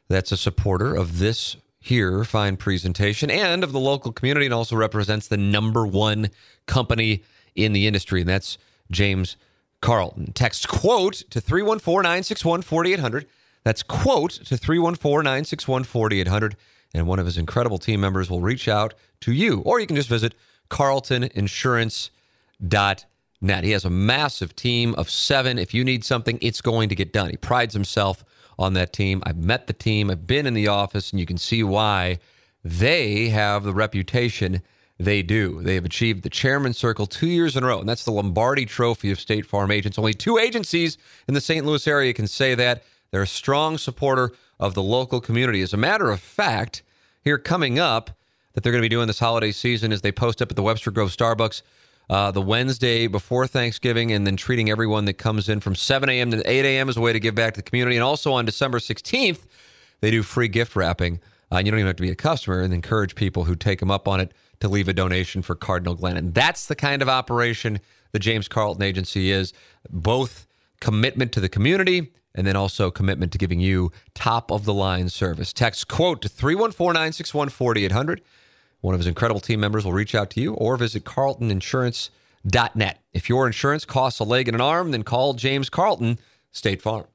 that's a supporter of this here fine presentation and of the local community and also represents the number one company in the industry, and that's James Carlton. Text quote to 314 961 4800. That's quote to 314 961 4800. And one of his incredible team members will reach out to you, or you can just visit carltoninsurance.com net. He has a massive team of seven. If you need something, it's going to get done. He prides himself on that team. I've met the team, I've been in the office, and you can see why they have the reputation they do. They have achieved the chairman circle two years in a row, and that's the Lombardi Trophy of State Farm agents. Only two agencies in the St. Louis area can say that. They're a strong supporter of the local community. As a matter of fact, here coming up, that they're going to be doing this holiday season as they post up at the Webster Grove Starbucks uh, the Wednesday before Thanksgiving, and then treating everyone that comes in from 7 a.m. to 8 a.m. as a way to give back to the community. And also on December 16th, they do free gift wrapping. Uh, you don't even have to be a customer, and encourage people who take them up on it to leave a donation for Cardinal Glennon. That's the kind of operation the James Carlton Agency is both commitment to the community and then also commitment to giving you top of the line service. Text quote to 314 961 4800. One of his incredible team members will reach out to you or visit carltoninsurance.net. If your insurance costs a leg and an arm, then call James Carlton, State Farm.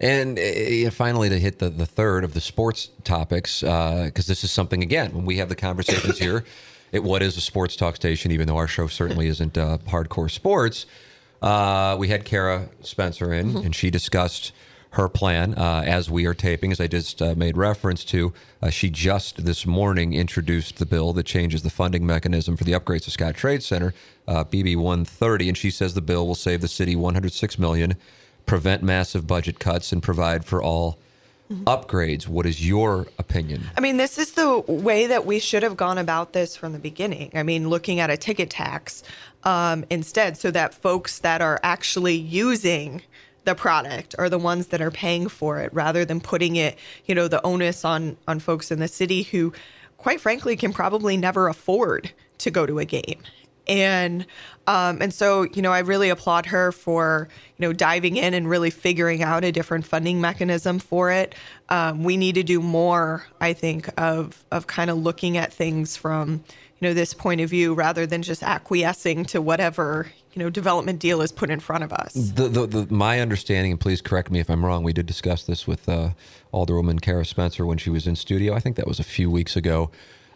And uh, finally, to hit the, the third of the sports topics, because uh, this is something, again, when we have the conversations here, it, what is a sports talk station, even though our show certainly isn't uh, hardcore sports. Uh, we had Cara Spencer in, mm-hmm. and she discussed her plan uh, as we are taping, as I just uh, made reference to. Uh, she just this morning introduced the bill that changes the funding mechanism for the upgrades to Scottrade Center, uh, BB 130, and she says the bill will save the city 106 million, prevent massive budget cuts, and provide for all. Mm-hmm. Upgrades. What is your opinion? I mean, this is the way that we should have gone about this from the beginning. I mean, looking at a ticket tax um, instead, so that folks that are actually using the product are the ones that are paying for it rather than putting it, you know, the onus on on folks in the city who quite frankly can probably never afford to go to a game. And um, and so you know I really applaud her for you know diving in and really figuring out a different funding mechanism for it. Um, we need to do more, I think, of of kind of looking at things from you know this point of view rather than just acquiescing to whatever you know development deal is put in front of us. The, the, the, my understanding, and please correct me if I'm wrong. We did discuss this with uh, Alderwoman Cara Spencer when she was in studio. I think that was a few weeks ago.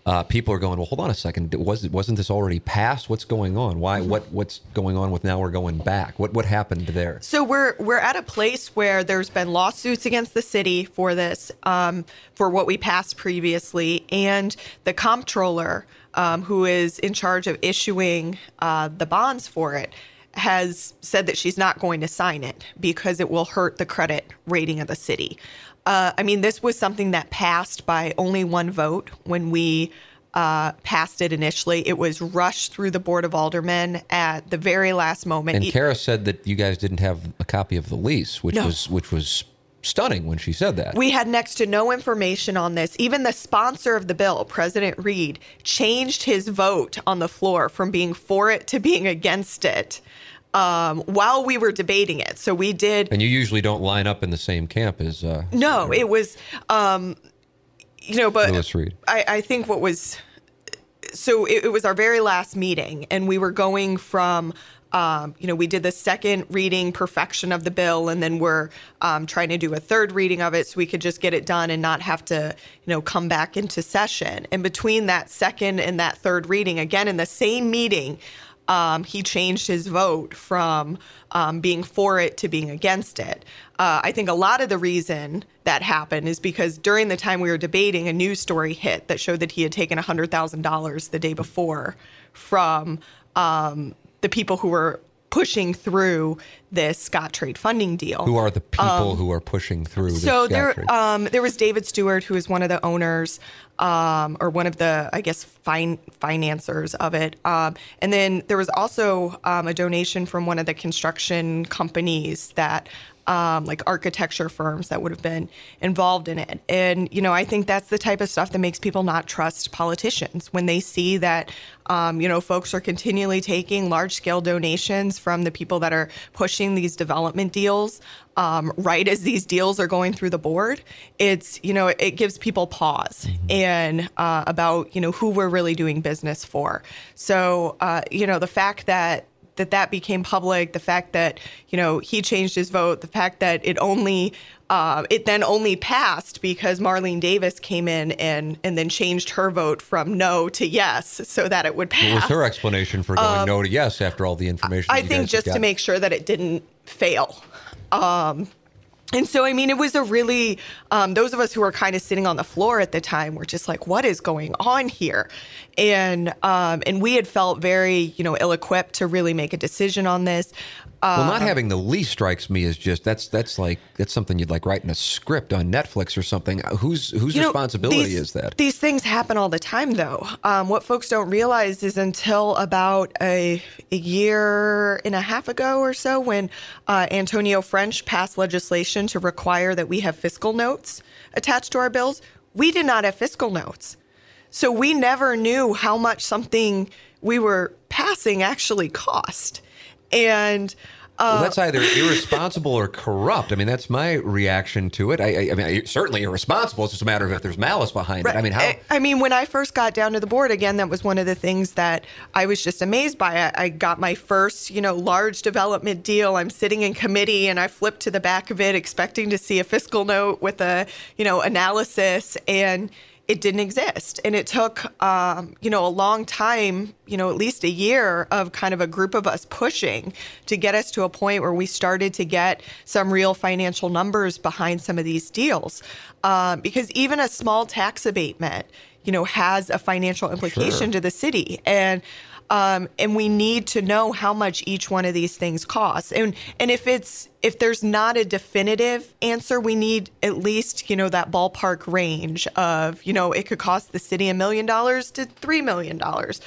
Uh, people are going, well, hold on a second. Was wasn't this already passed? What's going on? Why? Mm-hmm. What what's going on with now? We're going back. What what happened there? So we're we're at a place where there's been lawsuits against the city for this, um, for what we passed previously, and the comptroller um, who is in charge of issuing uh, the bonds for it, has said that she's not going to sign it because it will hurt the credit rating of the city. Uh, I mean, this was something that passed by only one vote when we uh, passed it initially. It was rushed through the Board of Aldermen at the very last moment. And Cara said that you guys didn't have a copy of the lease, which no. was which was stunning when she said that. We had next to no information on this. Even the sponsor of the bill, President Reed, changed his vote on the floor from being for it to being against it. um, while we were debating it. So we did. And you usually don't line up in the same camp as. Uh, no, it was, um, you know, but Lewis Reed. I, I think what was so it, it was our very last meeting, and we were going from. Um, you know, we did the second reading perfection of the bill, and then we're um, trying to do a third reading of it so we could just get it done and not have to, you know, come back into session. And between that second and that third reading, again in the same meeting, um, he changed his vote from um, being for it to being against it. Uh, I think a lot of the reason that happened is because during the time we were debating, a news story hit that showed that he had taken $100,000 the day before from um, the people who were pushing through this Scottrade funding deal. Who are the people who are pushing through Um, So there, um, there was David Steward, who is one of the owners, um, or one of the, I guess, fin- financiers of it. Um, and then there was also um, a donation from one of the construction companies that, um, like architecture firms, that would have been involved in it. And you know, I think that's the type of stuff that makes people not trust politicians when they see that, um, you know, folks are continually taking large-scale donations from the people that are pushing these development deals um, right as these deals are going through the board, it's you know it gives people pause and uh, about you know who we're really doing business for. So uh, you know the fact that that that became public, the fact that you know he changed his vote, the fact that it only uh, it then only passed because Marlene Davis came in and and then changed her vote from no to yes so that it would pass. what was her explanation for going no to yes after all the information? Um, I think just to make sure that it didn't fail. Um, and so, I mean, it was a really, um, those of us who were kind of sitting on the floor at the time were just like, what is going on here? And, um, and we had felt very, you know, ill equipped to really make a decision on this. Well, Uh, not having the lease strikes me as just that's that's like that's something you'd like write in a script on Netflix or something. Whose whose You know, responsibility these- is that? These things happen all the time, though. Um, what folks don't realize is until about a, a year and a half ago or so, when uh, Antonio French passed legislation to require that we have fiscal notes attached to our bills, we did not have fiscal notes. So we never knew how much something we were passing actually cost. And uh, well, that's either irresponsible or corrupt. I mean, that's my reaction to it. I, I, I mean, certainly irresponsible. It's just a matter of if there's malice behind it. I mean, how? I, I mean, when I first got down to the board, again, that was one of the things that I was just amazed by. I, I got my first, you know, large development deal. I'm sitting in committee and I flipped to the back of it, expecting to see a fiscal note with a, you know, analysis, and it didn't exist. And it took, um, you know, a long time, you know, at least a year of kind of a group of us pushing to get us to a point where we started to get some real financial numbers behind some of these deals. Um, because even a small tax abatement, you know, has a financial implication Sure. to the city. And um, and we need to know how much each one of these things costs. And and if it's if there's not a definitive answer, we need at least you know that ballpark range of you know it could cost the city a million dollars to three million dollars.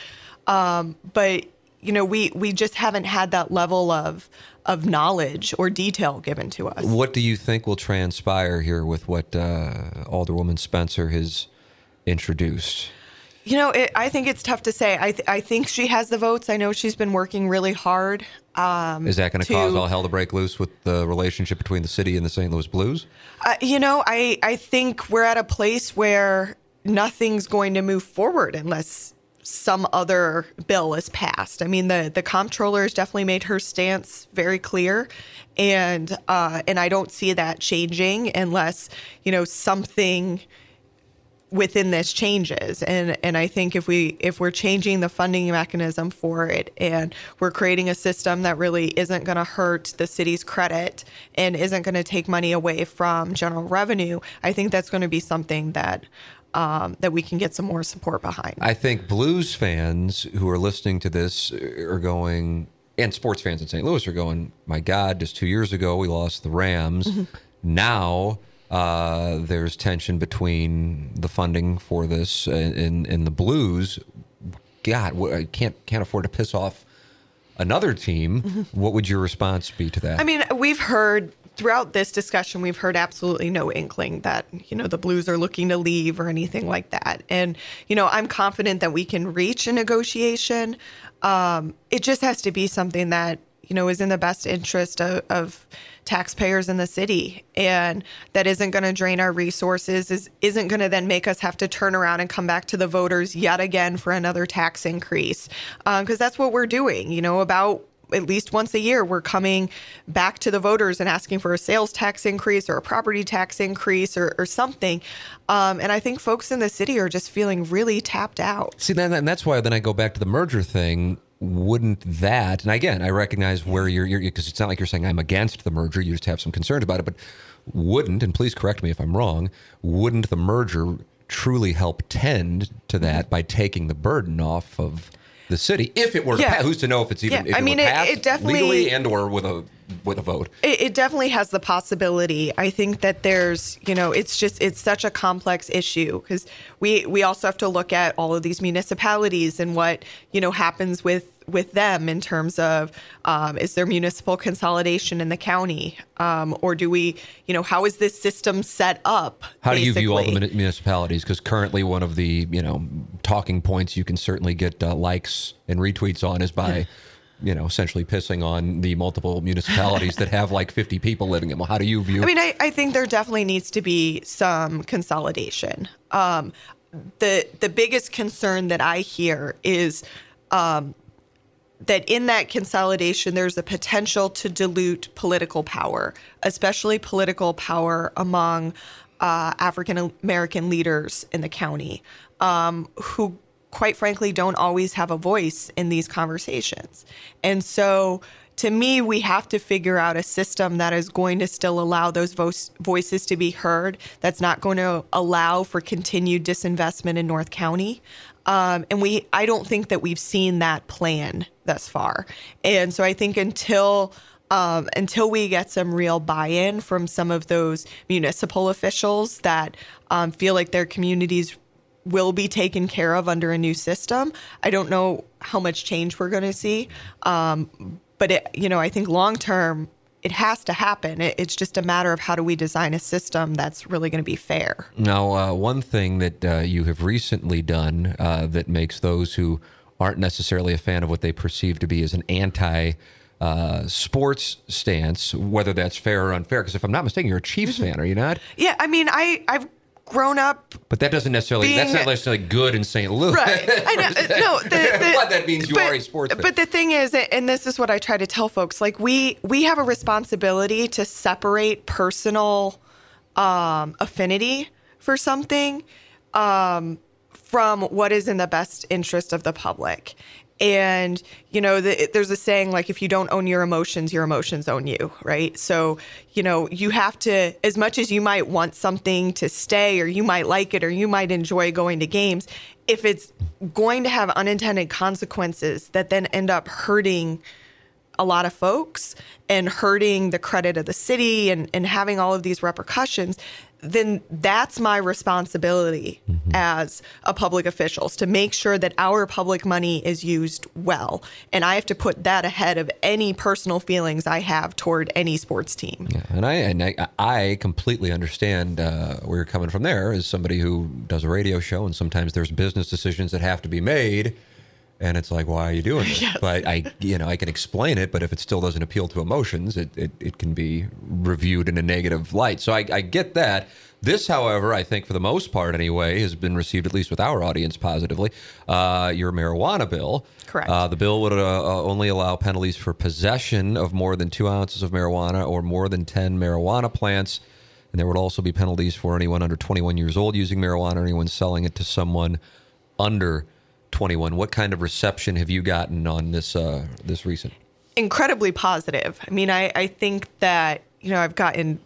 Um, but you know we we just haven't had that level of of knowledge or detail given to us. What do you think will transpire here with what uh, Alderwoman Spencer has introduced? You know, it, I think it's tough to say. I, th- I think she has the votes. I know she's been working really hard. Um, Is that going to cause all hell to break loose with the relationship between the city and the St. Louis Blues? Uh, you know, I, I think we're at a place where nothing's going to move forward unless some other bill is passed. I mean, the, the comptroller has definitely made her stance very clear. And uh, and I don't see that changing unless, you know, something within this changes and and I think if we if we're changing the funding mechanism for it and we're creating a system that really isn't going to hurt the city's credit and isn't going to take money away from general revenue I think that's going to be something that um, that we can get some more support behind. I think Blues fans who are listening to this are going, and sports fans in St. Louis are going, my God, just two years ago we lost the Rams. Now uh, there's tension between the funding for this and, and, and the Blues. God, I can't can't afford to piss off another team. What would your response be to that? I mean, we've heard throughout this discussion, we've heard absolutely no inkling that, you know, the Blues are looking to leave or anything like that. And, you know, I'm confident that we can reach a negotiation. Um, it just has to be something that you know is in the best interest of, of taxpayers in the city and that isn't going to drain our resources is isn't going to then make us have to turn around and come back to the voters yet again for another tax increase because um, that's what we're doing you know about at least once a year, we're coming back to the voters and asking for a sales tax increase or a property tax increase or, or something. Um, and I think folks in the city are just feeling really tapped out. See, and that's why then I go back to the merger thing. Wouldn't that, and again, I recognize where you're, because it's not like you're saying I'm against the merger, you just have some concerns about it, but wouldn't, and please correct me if I'm wrong, wouldn't the merger truly help tend to mm-hmm. that by taking the burden off of the city if it were yeah. pass. Who's to know if it's even? Yeah. If I mean, it, it, definitely legally and or with a with a vote. It, it, definitely has the possibility. I think that there's, you know, it's just it's such a complex issue because we we also have to look at all of these municipalities and what you know happens with with them in terms of um, is there municipal consolidation in the county um, or do we you know how is this system set up how basically? do you view all the municipalities because currently one of the you know talking points you can certainly get uh, likes and retweets on is by [laughs] you know, essentially pissing on the multiple municipalities that have like 50 people living in them. How do you view? I mean, I, I think there definitely needs to be some consolidation. Um, the the biggest concern that I hear is um, that in that consolidation, there's a potential to dilute political power, especially political power among uh, African American leaders in the county um, who quite frankly, don't always have a voice in these conversations. And so, to me, we have to figure out a system that is going to still allow those vo- voices to be heard, that's not going to allow for continued disinvestment in North County. Um, and we, I don't think that we've seen that plan thus far. And so I think until um, until we get some real buy-in from some of those municipal officials that um, feel like their communities will be taken care of under a new system. I don't know how much change we're going to see, um, but it, you know, I think long term it has to happen. It, it's just a matter of how do we design a system that's really going to be fair. Now, uh, one thing that uh, you have recently done uh, that makes those who aren't necessarily a fan of what they perceive to be as an anti uh, sports stance, whether that's fair or unfair. Because if I'm not mistaken, you're a Chiefs mm-hmm. fan, are you not? Yeah, I mean, I I've grown up. But that doesn't necessarily. That's not necessarily good in St. Louis. Right. I know. [laughs] no. The, the, [laughs] but that means you but, are a sports. Fan. But the thing is, and this is what I try to tell folks: like we we have a responsibility to separate personal um, affinity for something um, from what is in the best interest of the public. And, you know, the, there's a saying like, if you don't own your emotions, your emotions own you, right? So, you know, you have to, as much as you might want something to stay or you might like it or you might enjoy going to games, if it's going to have unintended consequences that then end up hurting a lot of folks and hurting the credit of the city and, and having all of these repercussions, then that's my responsibility mm-hmm. as a public official to make sure that our public money is used well. And I have to put that ahead of any personal feelings I have toward any sports team. Yeah, and I and I, I completely understand uh, where you're coming from there as somebody who does a radio show and sometimes there's business decisions that have to be made and it's like why are you doing this? [laughs] Yes. but i you know i can explain it but if it still doesn't appeal to emotions it, it, it can be reviewed in a negative light. So I, I get that. This however i think for the most part anyway has been received at least with our audience positively uh, your marijuana bill. Correct. Uh, the bill would uh, uh only allow penalties for possession of more than two ounces of marijuana or more than 10 marijuana plants. And there would also be penalties for anyone under 21 years old using marijuana or anyone selling it to someone under 21. What kind of reception have you gotten on this uh, this recent? Incredibly positive. I mean, I, I think that you know I've gotten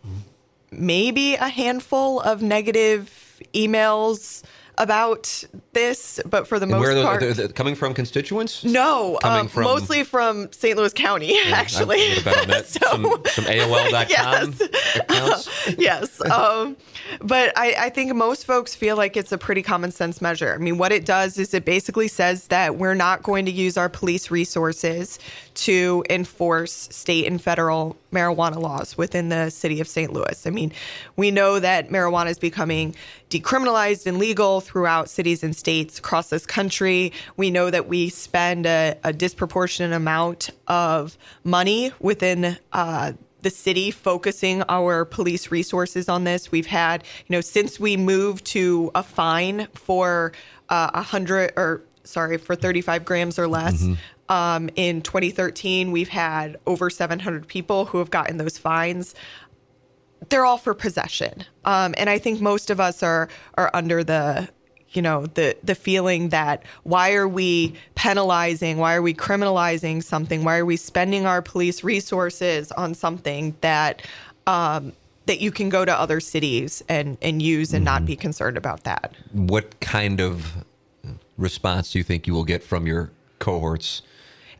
maybe a handful of negative emails about this, but for the most where part, they're coming from constituents? No, um, from, mostly from St. Louis County, yeah, [laughs] actually. [laughs] so, some, some AOL.com [laughs] yes, yes. Um, but I, I think most folks feel like it's a pretty common sense measure. I mean, what it does is it basically says that we're not going to use our police resources to enforce state and federal marijuana laws within the city of St. Louis. I mean, we know that marijuana is becoming decriminalized and legal throughout cities and states across this country. We know that we spend a, a disproportionate amount of money within uh, the city focusing our police resources on this. We've had, you know, since we moved to a fine for uh, a uh, hundred or sorry for 35 grams or less. Mm-hmm. Um, in 2013, we've had over 700 people who have gotten those fines. They're all for possession, um, and I think most of us are are under the you know the the feeling that why are we penalizing why are we criminalizing something why are we spending our police resources on something that um, that you can go to other cities and and use and mm-hmm. not be concerned about that what kind of response do you think you will get from your cohorts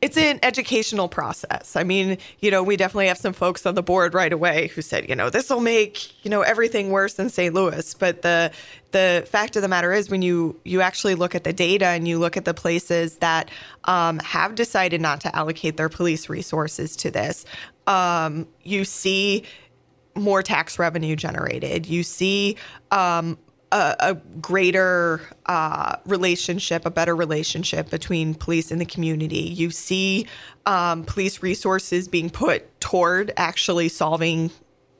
it's an educational process. I mean, you know, we definitely have some folks on the board right away who said, you know, this will make, you know, everything worse in St. Louis. But the the fact of the matter is when you you actually look at the data and you look at the places that um, have decided not to allocate their police resources to this, um, you see more tax revenue generated. You see um, a, a greater uh, relationship, a better relationship between police and the community. You see um, police resources being put toward actually solving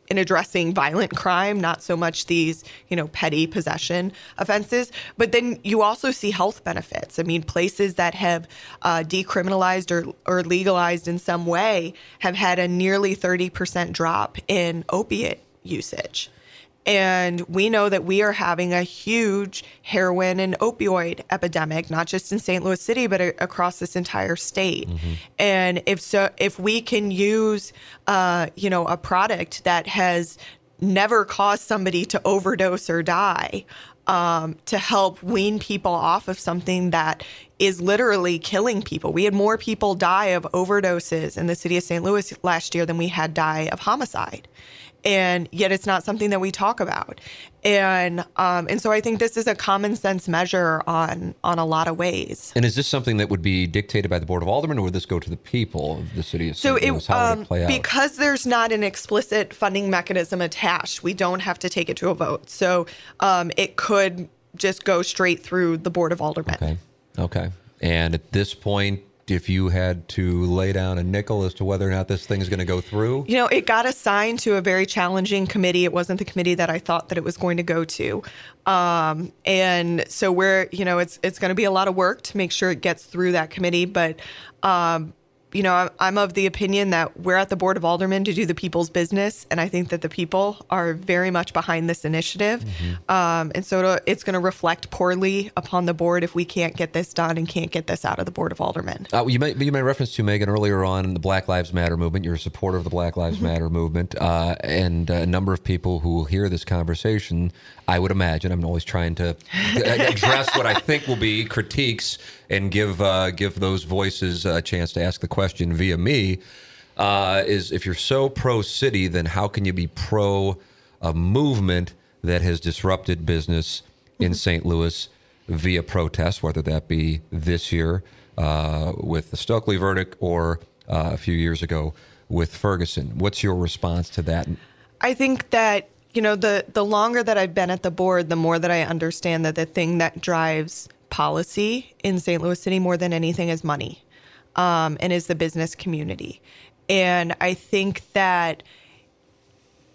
and addressing violent crime, not so much these, you know, petty possession offenses. But then you also see health benefits. I mean, places that have uh, decriminalized or, or legalized in some way have had a nearly 30% drop in opiate usage. And we know that we are having a huge heroin and opioid epidemic, not just in St. Louis City, but a- across this entire state. Mm-hmm. And if so, if we can use, uh, you know, a product that has never caused somebody to overdose or die, um, to help wean people off of something that is literally killing people. We had more people die of overdoses in the city of St. Louis last year than we had die of homicide and yet it's not something that we talk about. And um, and so I think this is a common sense measure on on a lot of ways. And is this something that would be dictated by the board of aldermen, or would this go to the people of the city of St. So Louis? It, How um, would it play out? Because there's not an explicit funding mechanism attached, we don't have to take it to a vote. So um, it could just go straight through the board of aldermen. Okay. Okay. And at this point, if you had to lay down a nickel as to whether or not this thing is going to go through? You know, it got assigned to a very challenging committee. It wasn't the committee that I thought that it was going to go to. Um, and so we're, you know, it's it's going to be a lot of work to make sure it gets through that committee. But um, you know, I'm of the opinion that we're at the Board of Aldermen to do the people's business. And I think that the people are very much behind this initiative. Mm-hmm. Um, and so it's going to reflect poorly upon the board if we can't get this done and can't get this out of the Board of Aldermen. Uh, you, made, you made reference to, Megan, earlier on the Black Lives Matter movement. You're a supporter of the Black Lives mm-hmm. Matter movement. Uh, and a number of people who will hear this conversation, I would imagine, I'm always trying to [laughs] address what I think will be critiques and give uh, give those voices a chance to ask the question via me. Uh, is if you're so pro city, then how can you be pro a movement that has disrupted business in mm-hmm. St. Louis via protest, whether that be this year uh, with the Stockley verdict or uh, a few years ago with Ferguson? What's your response to that? I think that you know the the longer that I've been at the board, the more that I understand that the thing that drives policy in St. Louis City more than anything is money um, and is the business community. And I think that,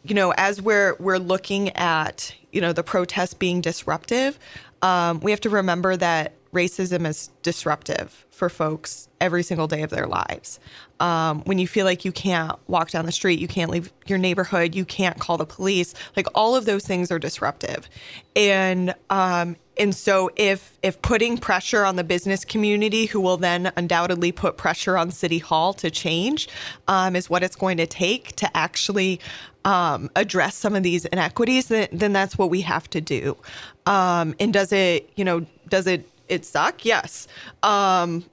you know, as we're we're looking at, you know, the protests being disruptive, um, we have to remember that racism is disruptive for folks every single day of their lives. Um, when you feel like you can't walk down the street, you can't leave your neighborhood, you can't call the police, like all of those things are disruptive. And um, and so if if putting pressure on the business community, who will then undoubtedly put pressure on City Hall to change, um, is what it's going to take to actually um, address some of these inequities, then, then that's what we have to do. Um, and does it, you know, does it it suck? Yes. Um,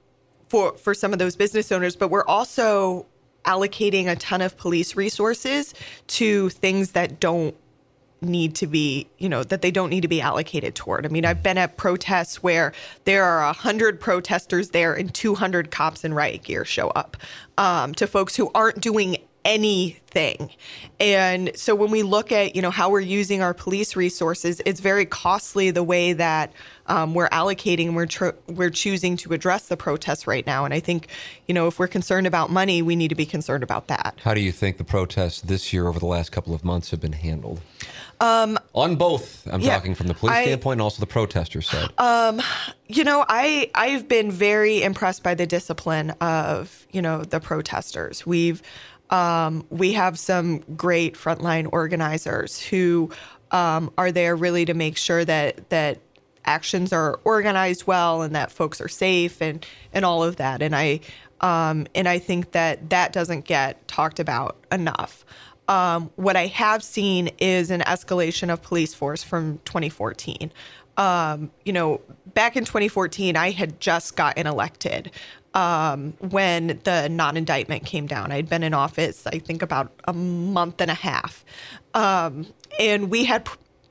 for for some of those business owners, but we're also allocating a ton of police resources to things that don't need to be, you know, that they don't need to be allocated toward. I mean, I've been at protests where there are 100 protesters there and 200 cops in riot gear show up um, to folks who aren't doing anything. And so when we look at, you know, how we're using our police resources, it's very costly the way that um, we're allocating, we're tr- we're choosing to address the protests right now. And I think, you know, if we're concerned about money, we need to be concerned about that. How do you think the protests this year over the last couple of months have been handled? Um, On both, I'm yeah, talking from the police I- standpoint and also the protester side. You know, I I've been very impressed by the discipline of you know the protesters. We've um, we have some great frontline organizers who um, are there really to make sure that that actions are organized well and that folks are safe and and all of that. And I um, and I think that that doesn't get talked about enough. Um, what I have seen is an escalation of police force from 2014 um, you know, back in 2014, I had just gotten elected um, when the non indictment came down. I'd been in office, I think, about a month and a half. Um, and we had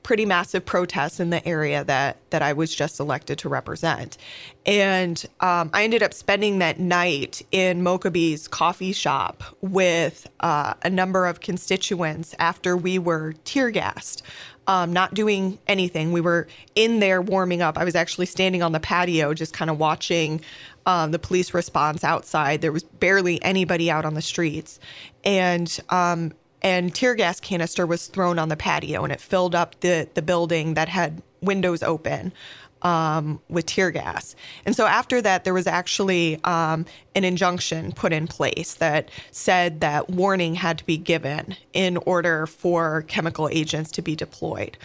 pretty massive protests in the area that, that I was just elected to represent. And um, I ended up spending that night in MoKaBe's coffee shop with uh, a number of constituents after we were tear gassed um, not doing anything. We were in there warming up. I was actually standing on the patio, just kind of watching um, the police response outside. There was barely anybody out on the streets, and um, and tear gas canister was thrown on the patio, and it filled up the the building that had windows open um, with tear gas. And so after that, there was actually um, an injunction put in place that said that warning had to be given in order for chemical agents to be deployed.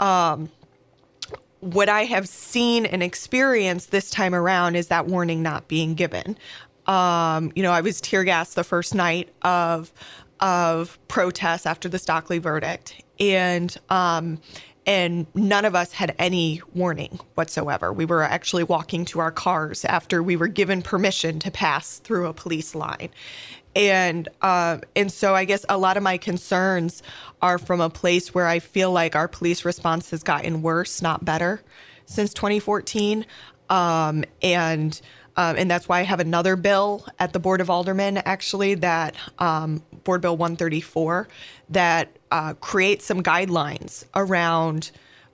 Um, what I have seen and experienced this time around is that warning not being given. Um, you know, I was tear gassed the first night of of protests after the Stockley verdict, and um, and none of us had any warning whatsoever. We were actually walking to our cars after we were given permission to pass through a police line. And uh, and so I guess a lot of my concerns are from a place where I feel like our police response has gotten worse, not better, since 2014. Um, and um, and that's why I have another bill at the Board of Aldermen, actually, that um, Board Bill 134, that uh, creates some guidelines around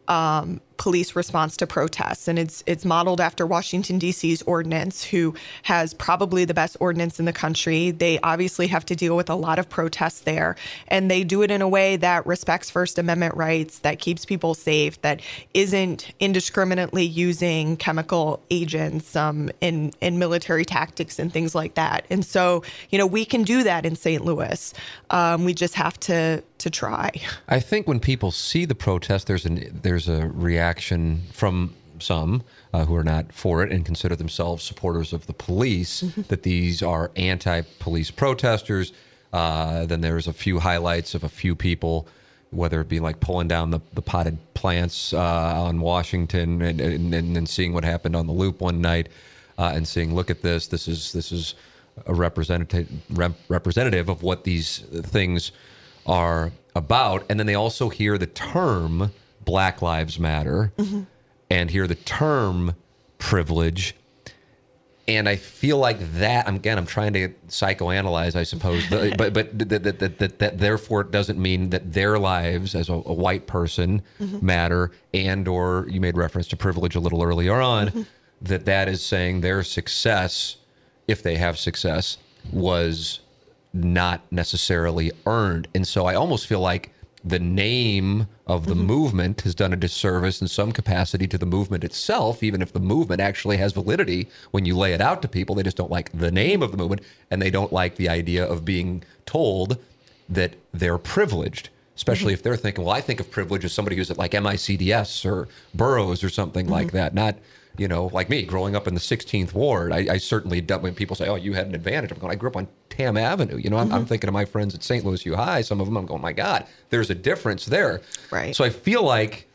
um, police response to protests, and it's it's modeled after Washington D.C.'s ordinance, who has probably the best ordinance in the country. They obviously have to deal with a lot of protests there, and they do it in a way that respects First Amendment rights, that keeps people safe, that isn't indiscriminately using chemical agents um, in in military tactics and things like that. And so, you know, we can do that in St. Louis. Um, we just have to to try. I think when people see the protest, there's an there's a reaction from some uh, who are not for it and consider themselves supporters of the police that these are anti-police protesters. Uh, then there's a few highlights of a few people, whether it be like pulling down the, the potted plants uh, on Washington and, and, and then seeing what happened on the loop one night uh, and seeing, look at this, this is this is a representative rep- representative of what these things are about. And then they also hear the term Black Lives Matter and hear the term privilege. And I feel like that again. I'm trying to psychoanalyze, I suppose, but but that, that, that, that, that therefore it doesn't mean that their lives as a, a white person matter, and or you made reference to privilege a little earlier on, that that is saying their success, if they have success, was not necessarily earned. And so I almost feel like the name of the mm-hmm. movement has done a disservice in some capacity to the movement itself, even if the movement actually has validity when you lay it out to people. They just don't like the name of the movement and they don't like the idea of being told that they're privileged. Especially mm-hmm. if they're thinking, well, I think of privilege as somebody who's at like MICDS or Burroughs or something like mm-hmm. that, not you know, like me growing up in the 16th ward, I, I certainly don't. When people say, "Oh, you had an advantage," I'm going, "I grew up on Tamm Avenue." You know, I'm, I'm mm-hmm. thinking of my friends at St. Louis U High. Some of them, I'm going, "My God, there's a difference there." Right. So I feel like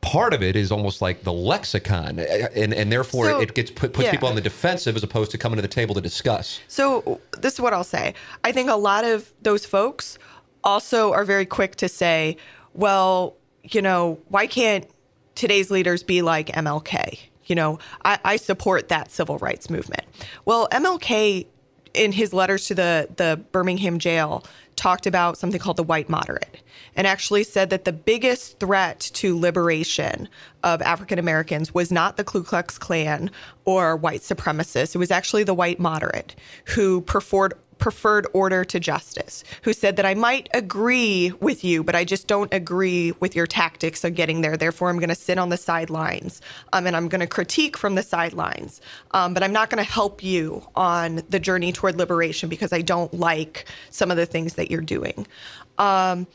part of it is almost like the lexicon, eh, eh, and and therefore So, it gets put, puts yeah. people on the defensive as opposed to coming to the table to discuss. So this is what I'll say. I think a lot of those folks also are very quick to say, well, you know, why can't today's leaders be like MLK? You know, I, I support that civil rights movement. Well, MLK in his letters to the the Birmingham jail talked about something called the white moderate and actually said that the biggest threat to liberation of African Americans was not the Ku Klux Klan or white supremacists. It was actually the white moderate who preferred preferred order to justice, who said that I might agree with you, but I just don't agree with your tactics of getting there. Therefore, I'm going to sit on the sidelines um, and I'm going to critique from the sidelines. Um, but I'm not going to help you on the journey toward liberation because I don't like some of the things that you're doing. Um,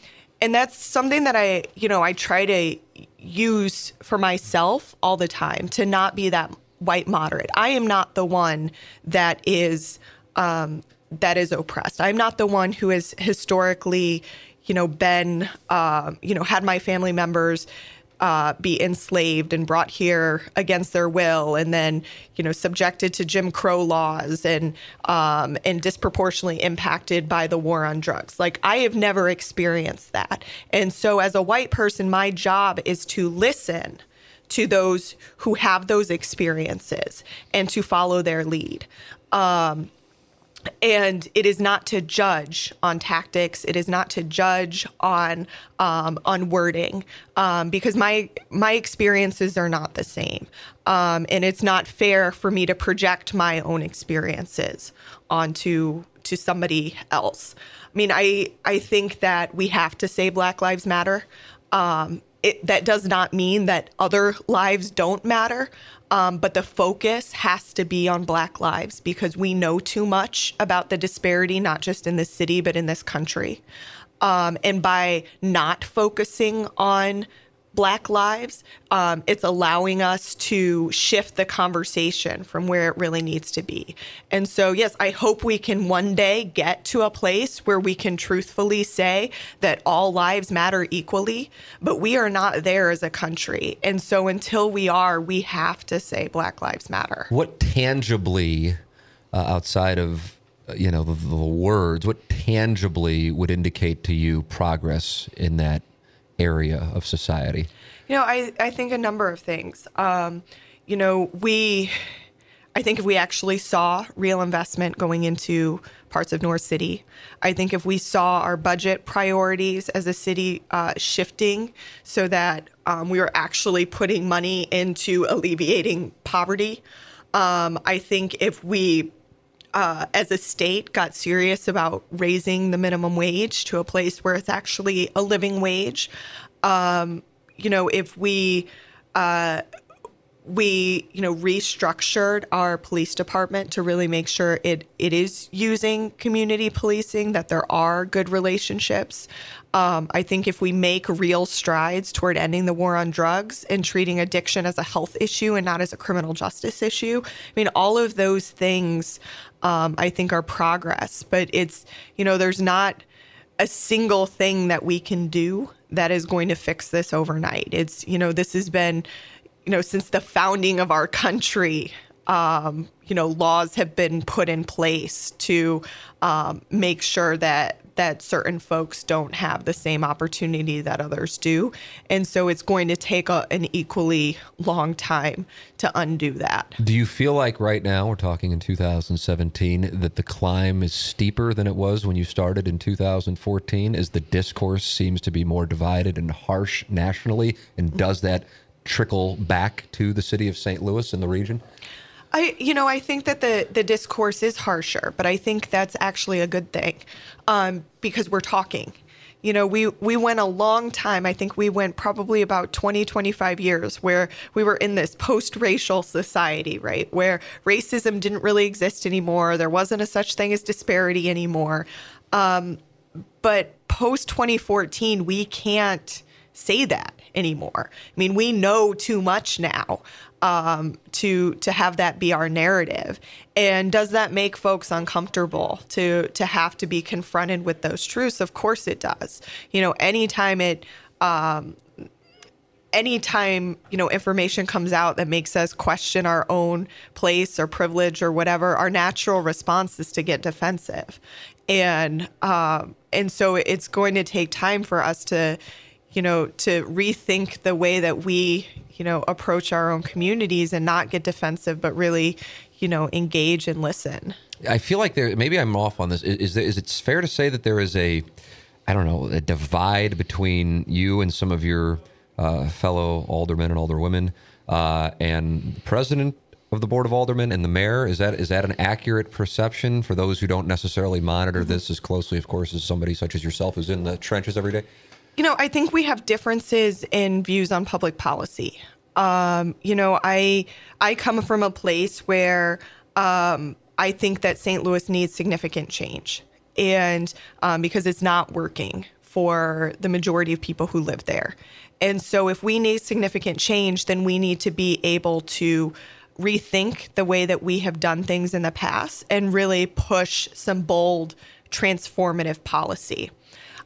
and that's something that I, you know, I try to use for myself all the time to not be that white moderate. I am not the one that is um, that is oppressed. I'm not the one who has historically, you know, been, uh, you know, had my family members uh, be enslaved and brought here against their will, and then, you know, subjected to Jim Crow laws and um, and disproportionately impacted by the war on drugs. Like I have never experienced that, and so as a white person, my job is to listen to those who have those experiences and to follow their lead. Um, and it is not to judge on tactics. It is not to judge on um, on wording um, because my my experiences are not the same, um, and it's not fair for me to project my own experiences onto to somebody else. I mean, I I think that we have to say Black Lives Matter. Um, it, that does not mean that other lives don't matter. Um, but the focus has to be on Black lives because we know too much about the disparity, not just in this city, but in this country. Um, and by not focusing on Black lives, um, it's allowing us to shift the conversation from where it really needs to be. And so, yes, I hope we can one day get to a place where we can truthfully say that all lives matter equally, but we are not there as a country. And so, until we are, we have to say Black Lives Matter. What tangibly, uh, outside of uh, you know the, the words, what tangibly would indicate to you progress in that area of society? You know, I, I think a number of things. Um, you know, we, I think if we actually saw real investment going into parts of North City, I think if we saw our budget priorities as a city uh, shifting so that um, we were actually putting money into alleviating poverty, um, I think if we uh, as a state got serious about raising the minimum wage to a place where it's actually a living wage. Um, you know, if we uh, we you know restructured our police department to really make sure it it is using community policing that there are good relationships um, i think if we make real strides toward ending the war on drugs and treating addiction as a health issue and not as a criminal justice issue i mean all of those things um, I think are progress. But it's, you know, there's not a single thing that we can do that is going to fix this overnight. It's, you know, this has been, you know, since the founding of our country, um, you know, laws have been put in place to um, make sure that that certain folks don't have the same opportunity that others do. And so it's going to take a, an equally long time to undo that. Do you feel like right now, we're talking in 2017, that the climb is steeper than it was when you started in 2014 as the discourse seems to be more divided and harsh nationally? And does that trickle back to the city of St. Louis and the region? I, you know, I think that the the discourse is harsher, but I think that's actually a good thing um, because we're talking. You know, we we went a long time. I think we went probably about 20, 25 years where we were in this post-racial society, right? Where racism didn't really exist anymore. There wasn't a such thing as disparity anymore. Um, but post 2014, we can't say that anymore. I mean, we know too much now um, to to have that be our narrative. And does that make folks uncomfortable to to have to be confronted with those truths? Of course it does. You know, anytime it um, anytime you know information comes out that makes us question our own place or privilege or whatever, our natural response is to get defensive, and um, and so it's going to take time for us to you know, to rethink the way that we, you know, approach our own communities and not get defensive, but really, you know, engage and listen. I feel like there. Maybe I'm off on this. Is is, there, is it fair to say that there is a, I don't know, a divide between you and some of your uh, fellow aldermen and alderwomen uh, and president of the board of aldermen and the mayor? Is that is that an accurate perception for those who don't necessarily monitor mm-hmm. this as closely, of course, as somebody such as yourself who's in the trenches every day? You know, I think we have differences in views on public policy. Um, you know, I I come from a place where um, I think that St. Louis needs significant change, and um, because it's not working for the majority of people who live there. And so, if we need significant change, then we need to be able to rethink the way that we have done things in the past and really push some bold, transformative policy.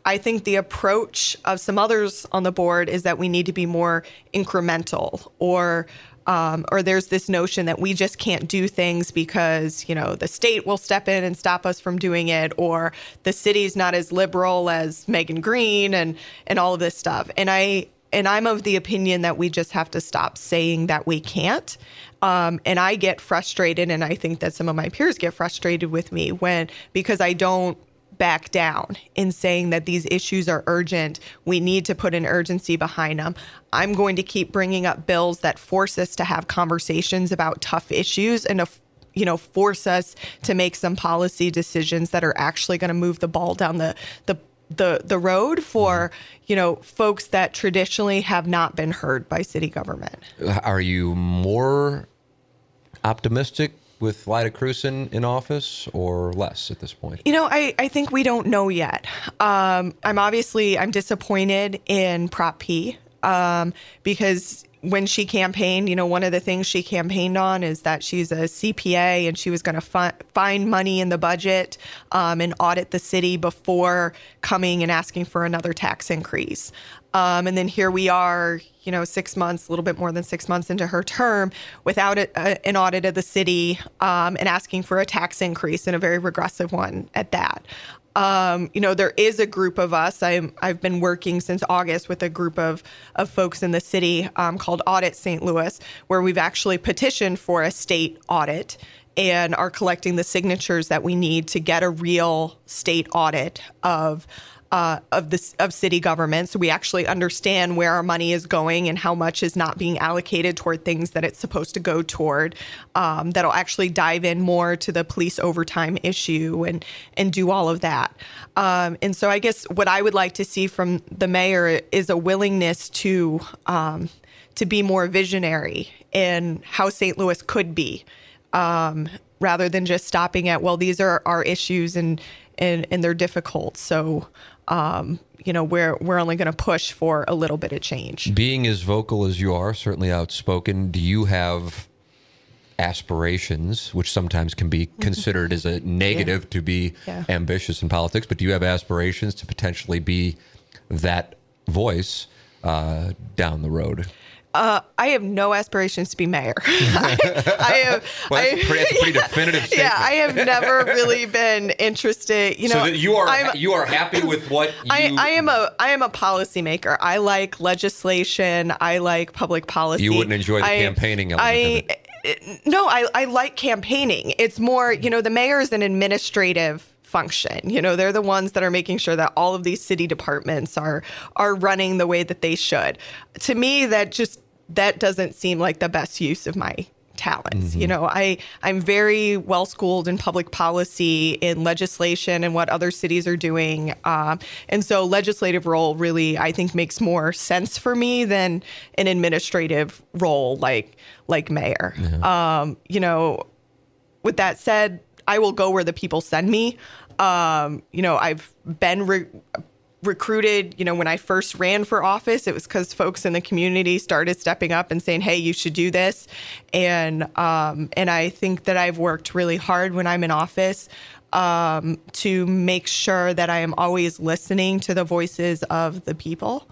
I think the approach of some others on the board is that we need to be more incremental or um, or there's this notion that we just can't do things because you know the state will step in and stop us from doing it, or the city's not as liberal as Megan Green and and all of this stuff. And I and I'm of the opinion that we just have to stop saying that we can't. Um, and I get frustrated, and I think that some of my peers get frustrated with me when because I don't back down in saying that these issues are urgent. We need to put an urgency behind them. I'm going to keep bringing up bills that force us to have conversations about tough issues and to, you know force us to make some policy decisions that are actually going to move the ball down the the the the road for you know folks that traditionally have not been heard by city government. Are you more optimistic with Lyda Krewson in office or less at this point? You know, I, I think we don't know yet. Um, I'm obviously I'm disappointed in Prop P um, because when she campaigned, you know, one of the things she campaigned on is that she's a CPA and she was going to fi- find money in the budget um, and audit the city before coming and asking for another tax increase. Um, and then here we are, you know, six months, a little bit more than six months into her term without a, a, an audit of the city um, and asking for a tax increase and a very regressive one at that. Um, you know, there is a group of us. i have been working since August with a group of, of folks in the city um, called Audit St. Louis, where we've actually petitioned for a state audit and are collecting the signatures that we need to get a real state audit of uh, of the of city government, so we actually understand where our money is going and how much is not being allocated toward things that it's supposed to go toward. Um, that'll actually dive in more to the police overtime issue and and do all of that. Um, and so, I guess what I would like to see from the mayor is a willingness to um, to be more visionary in how St. Louis could be. Um, rather than just stopping at well these are our issues and and, and they're difficult so um, you know, we're we're only going to push for a little bit of change. Being as vocal as you are, certainly outspoken, do you have aspirations, which sometimes can be mm-hmm. considered as a negative yeah. to be yeah. ambitious in politics, but do you have aspirations to potentially be that voice uh, down the road? Uh, I have no aspirations to be mayor. [laughs] I, I have. [laughs] well, that's, I, pretty, that's pretty [laughs] definitive statement. Yeah, I have never really been interested. You know, so you are I'm, you are happy with what you... I, I am a I am a policymaker. I like legislation. I like public policy. You wouldn't enjoy the I, campaigning element. I, no, I, I like campaigning. It's more, you know, the mayor is an administrative function. You know, they're the ones that are making sure that all of these city departments are are running the way that they should. To me, that just that doesn't seem like the best use of my talents. Mm-hmm. You know, I I'm very well schooled in public policy, in legislation, and what other cities are doing. Um, and so, legislative role really, I think, makes more sense for me than an administrative role like like mayor. Yeah. Um, you know, with that said, I will go where the people send me. Um, you know, I've been re- recruited, you know, when I first ran for office, it was because folks in the community started stepping up and saying, "Hey, you should do this," and um, and I think that I've worked really hard when I'm in office um, to make sure that I am always listening to the voices of the people,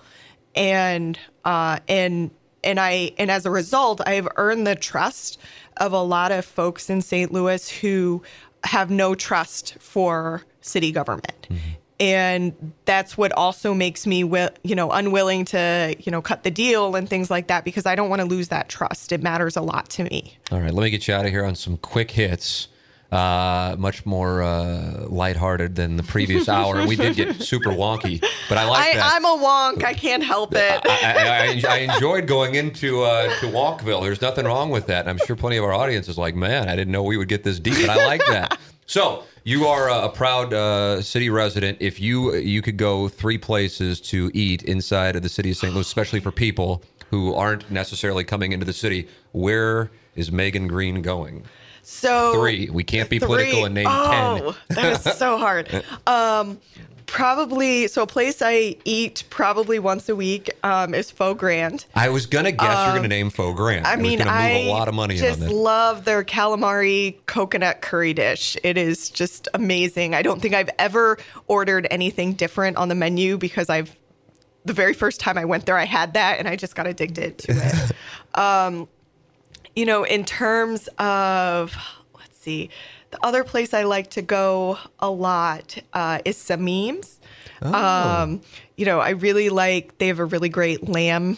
and uh, and and I and as a result, I have earned the trust of a lot of folks in St. Louis who have no trust for city government. Mm-hmm. And that's what also makes me wi- you know unwilling to you know cut the deal and things like that because I don't want to lose that trust. It matters a lot to me. All right, let me get you out of here on some quick hits. Uh, much more uh, lighthearted than the previous [laughs] hour. We did get super wonky, but I like I, that. I'm a wonk. I can't help it. I, I, I enjoyed going into uh, to Wonkville. There's nothing wrong with that. And I'm sure plenty of our audience is like, man, I didn't know we would get this deep, but I like that. So you are a, a proud uh, city resident. If you you could go three places to eat inside of the city of St. Louis, especially for people who aren't necessarily coming into the city, where is Megan Green going? So Three. We can't be Three. political and name oh, ten. that is so hard. [laughs] Um, probably so. A place I eat probably once a week um, is Pho Grand. I was gonna guess you're gonna name Pho Grand. Um, I mean, I a lot of money just love their calamari coconut curry dish. It is just amazing. I don't think I've ever ordered anything different on the menu because I've the very first time I went there, I had that and I just got addicted to it. [laughs] um, you know, in terms of let's see, the other place I like to go a lot uh, is Sameem's. Um, you know, I really like. They have a really great lamb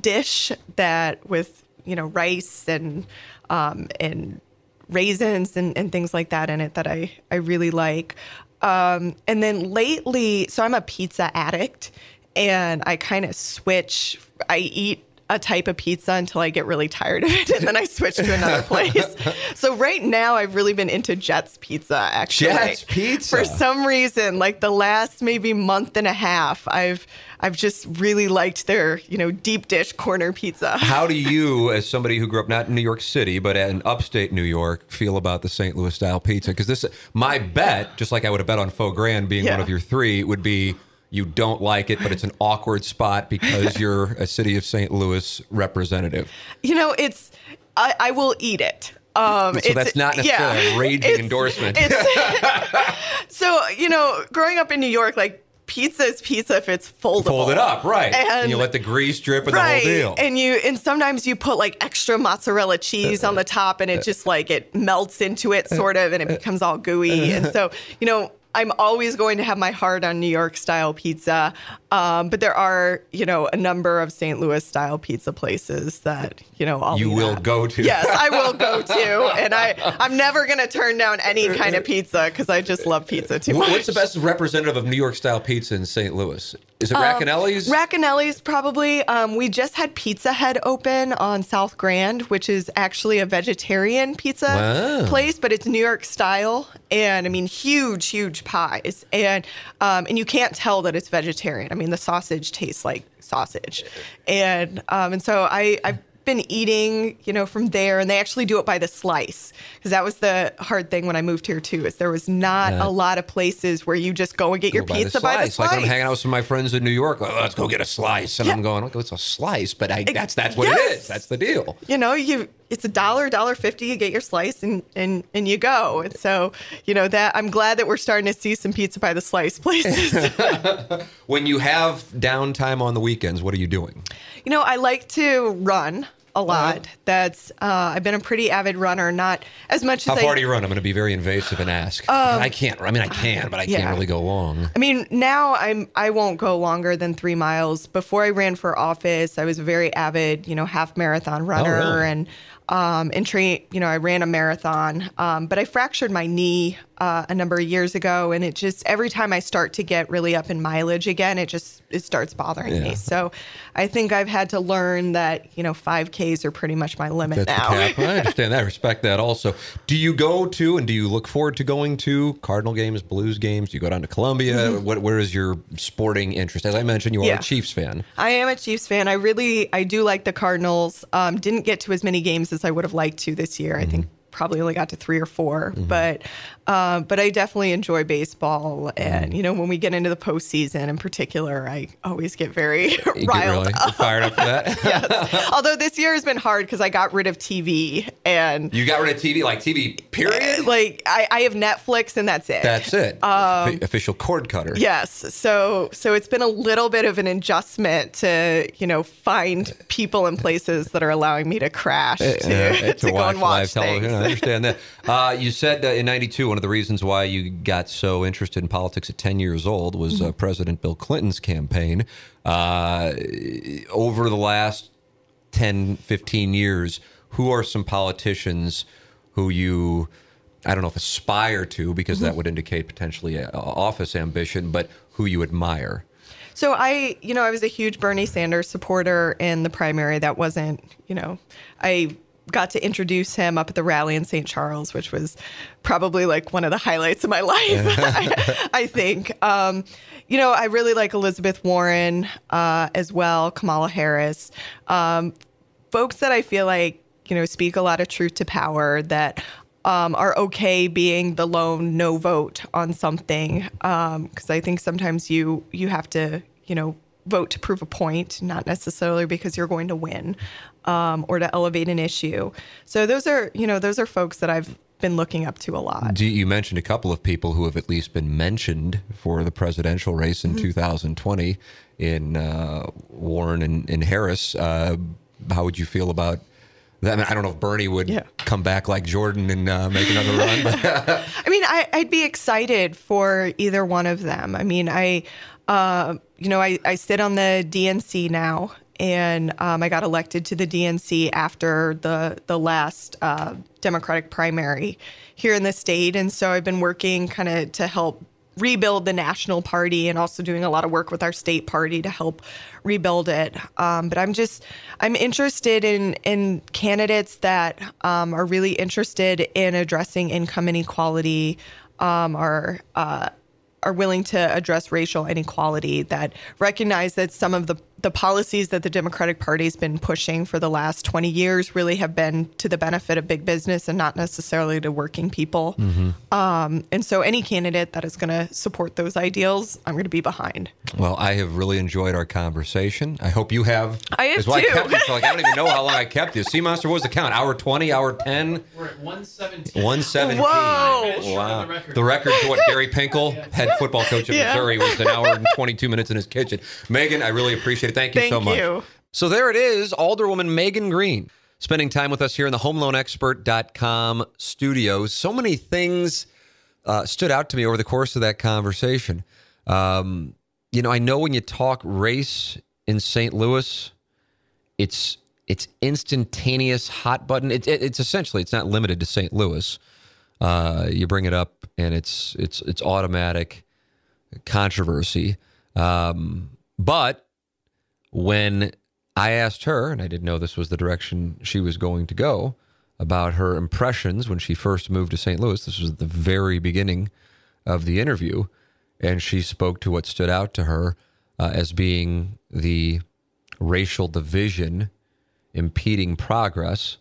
dish that with you know rice and um, and raisins and, and things like that in it that I I really like. Um, and then lately, so I'm a pizza addict, and I kind of switch. I eat a type of pizza until I get really tired of it, and then I switch to another place. [laughs] so right now, I've really been into Jets Pizza. Actually, Jets Pizza. For some reason, like the last maybe month and a half, I've I've just really liked their you know deep dish corner pizza. How do [laughs] you, as somebody who grew up not in New York City but in upstate New York, feel about the St. Louis style pizza? Because this, my bet, just like I would have bet on Pho Grand being Yeah. one of your three, would be you don't like it, but it's an awkward spot because [laughs] you're a city of St. Louis representative. You know, it's I, I will eat it. Um, So that's not necessarily yeah. a raging It's- endorsement. It's, [laughs] [laughs] so you know, growing up in New York, like pizza is pizza if it's foldable. Fold it up, right? And, And- you let the grease drip and right. the whole deal. And you and sometimes you put like extra mozzarella cheese on the top and it just like it melts into it sort of and it becomes all gooey. And so, you know, I'm always going to have my heart on New York style pizza. Um, but there are, you know, a number of St. Louis style pizza places that, you know, I'll You will at. go to. Yes, I will go [laughs] to. And I, I'm never going to turn down any kind of pizza because I just love pizza too much. What's the best representative of New York style pizza in St. Louis? Is it Um, Racanelli's? Raccanelli's probably. Um, we just had Pizza Head open on South Grand, which is actually a vegetarian pizza Wow. place, but it's New York style, and I mean huge, huge pies, and um, and you can't tell that it's vegetarian. I mean the sausage tastes like sausage, and um, and so I I've been eating you know from there, and they actually do it by the slice because that was the hard thing when I moved here too is there was not Yeah. a lot of places where you just go and get your Go pizza by the slice. Like I'm hanging out with some of my friends in New York. Like, let's go get a slice, and I'm going, okay, it's a slice, but I, that's that's what it yes. is. That's the deal. you know you it's a dollar dollar fifty you get your slice and and and you go and so you know that i'm glad that we're starting to see some pizza by the slice places [laughs] [laughs] When you have downtime on the weekends, what are you doing? you know i like to run. A lot that's uh, i've been a pretty avid runner not as much How as far I, do you run? I'm going to be very invasive and ask. I can't. I mean, I can, but I can't Um, really go long. I mean, now I'm I won't go longer than three miles. Before I ran for office, I was a very avid, you know, half marathon runner, Oh, really? and um, and train. You know, I ran a marathon, um, but I fractured my knee uh, a number of years ago, and it just every time I start to get really up in mileage again, it just it starts bothering Yeah. me. So, I think I've had to learn that you know five Ks are pretty much my limit That's now. I [laughs] understand that. I respect that also. Do you go to and do you look forward to going to Cardinal games, Blues games? Do you go down to Columbia? What, where is your sporting interest? As I mentioned, you are Mm-hmm. Yeah. a Chiefs fan. I am a Chiefs fan. I really, I do like the Cardinals. Um, didn't get to as many games as I would have liked to this year. I think probably only got to three or 4 but uh, but I definitely enjoy baseball. And you know, when we get into the postseason in particular, I always get very You get [laughs] riled really up. fired up for that? [laughs] Yes. Although this year has been hard because I got rid of TV and. You got rid of TV, like TV, period? Like I, I have Netflix and that's it. That's it. Offi- official cord cutter. Um, Yes. So so it's been a little bit of an adjustment to, you know, find people and places that are allowing me to crash to, [laughs] Uh, to, go and watch television. things. I understand that. Uh, you said in '92 one of the reasons why you got so interested in politics at 10 years old was uh, President Bill Clinton's campaign. Uh, over the last 10, 15 years, who are some politicians who you, I don't know if aspire to, because that would indicate potentially a, a office ambition, but who you admire? So I, you know, I was a huge Bernie Sanders supporter in the primary. That wasn't, you know, I got to introduce him up at the rally in St. Charles, which was probably like one of the highlights of my [laughs] life, I, [laughs] I think. Um, you know, I really like Elizabeth Warren uh, as well, Kamala Harris, um, folks that I feel like, you know, speak a lot of truth to power that um, are okay being the lone no vote on something because I think sometimes you you have to you know vote to prove a point, not necessarily because you're going to win um, or to elevate an issue. So those are you know those are folks that I've been looking up to a lot. Do you mentioned a couple of people who have at least been mentioned for the presidential race in 2020 in uh, Warren and, and Harris. Uh, how would you feel about? I, mean, I don't know if Bernie would Yeah. come back like Jordan and uh, make another run. [laughs] I mean, I, I'd be excited for either one of them. I mean, I, uh, you know, I, I sit on the DNC now, and um, I got elected to the DNC after the the last uh, Democratic primary here in the state, and so I've been working kind of to help rebuild the national party and also doing a lot of work with our state party to help rebuild it. Um, but I'm just I'm interested in in candidates that um, are really interested in addressing income inequality, um, are uh, are willing to address racial inequality, that recognize that some of the the policies that the Democratic Party has been pushing for the last 20 years really have been to the benefit of big business and not necessarily to working people. Um, and so, any candidate that is going to support those ideals, I'm going to be behind. well, I have really enjoyed our conversation. I hope you have. I have That's why too. I kept you. So like, I don't even know how long I kept you. Sea Monster, what was the count? Hour 20, hour 10? We're at 117. 117. Whoa. Wow. The record. The record to what Gary Pinkel, [laughs] head football coach of Yeah. Missouri, was an hour and 22 minutes in his kitchen. Megan, I really appreciate it. Thank you Thank so much. you. So there it is, Alderwoman Megan Green, spending time with us here in the HomeLoanExpert.com studios. So many things uh, stood out to me over the course of that conversation. Um, you know, I know when you talk race in St. Louis, it's it's instantaneous, hot button. It, it, it's essentially it's not limited to St. Louis. Uh, you bring it up, and it's it's it's automatic controversy. Um, but when I asked her, and I didn't know this was the direction she was going to go, about her impressions when she first moved to St. Louis, this was the very beginning of the interview, and she spoke to what stood out to her uh, as being the racial division impeding progress.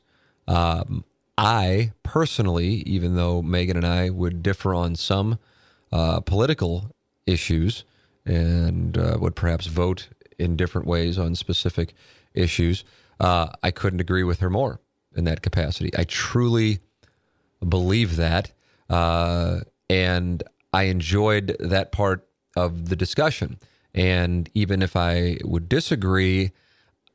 Um, I personally, even though Megan and I would differ on some uh, political issues and uh, would perhaps vote in different ways on specific issues, uh, I couldn't agree with her more in that capacity. I truly believe that. Uh, and I enjoyed that part of the discussion. And even if I would disagree,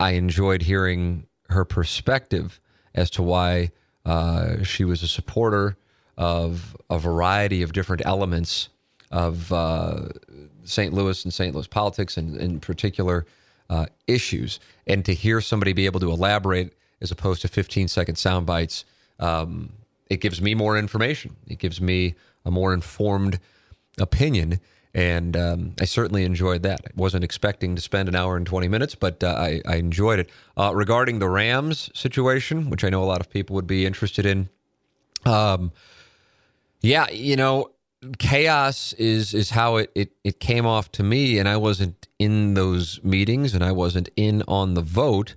I enjoyed hearing her perspective as to why uh, she was a supporter of a variety of different elements of uh, St. Louis and St. Louis politics, and in particular uh, issues. And to hear somebody be able to elaborate as opposed to 15 second sound bites, um, it gives me more information. It gives me a more informed opinion. And um, I certainly enjoyed that. I wasn't expecting to spend an hour and 20 minutes, but uh, I, I enjoyed it. Uh, regarding the Rams situation, which I know a lot of people would be interested in, um, yeah, you know, chaos is is how it, it it came off to me, and I wasn't in those meetings, and I wasn't in on the vote.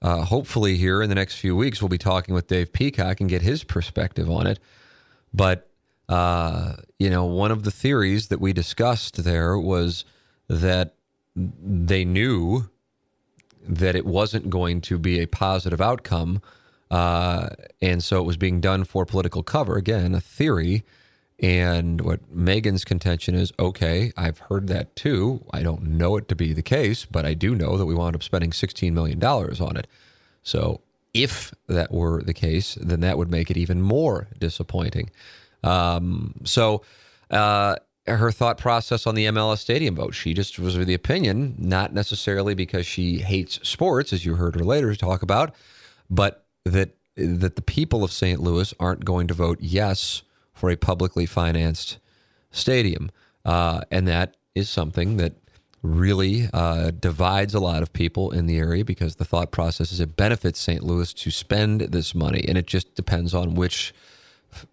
Uh, hopefully, here in the next few weeks, we'll be talking with Dave Peacock and get his perspective on it. But uh, you know, one of the theories that we discussed there was that they knew that it wasn't going to be a positive outcome. Uh, and so it was being done for political cover. Again, a theory. And what Megan's contention is okay, I've heard that too. I don't know it to be the case, but I do know that we wound up spending $16 million on it. So if that were the case, then that would make it even more disappointing. Um, so, uh, her thought process on the MLS Stadium vote. She just was of the opinion, not necessarily because she hates sports, as you heard her later talk about, but that that the people of St. Louis aren't going to vote yes for a publicly financed stadium, uh, and that is something that really uh, divides a lot of people in the area because the thought process is it benefits St. Louis to spend this money, and it just depends on which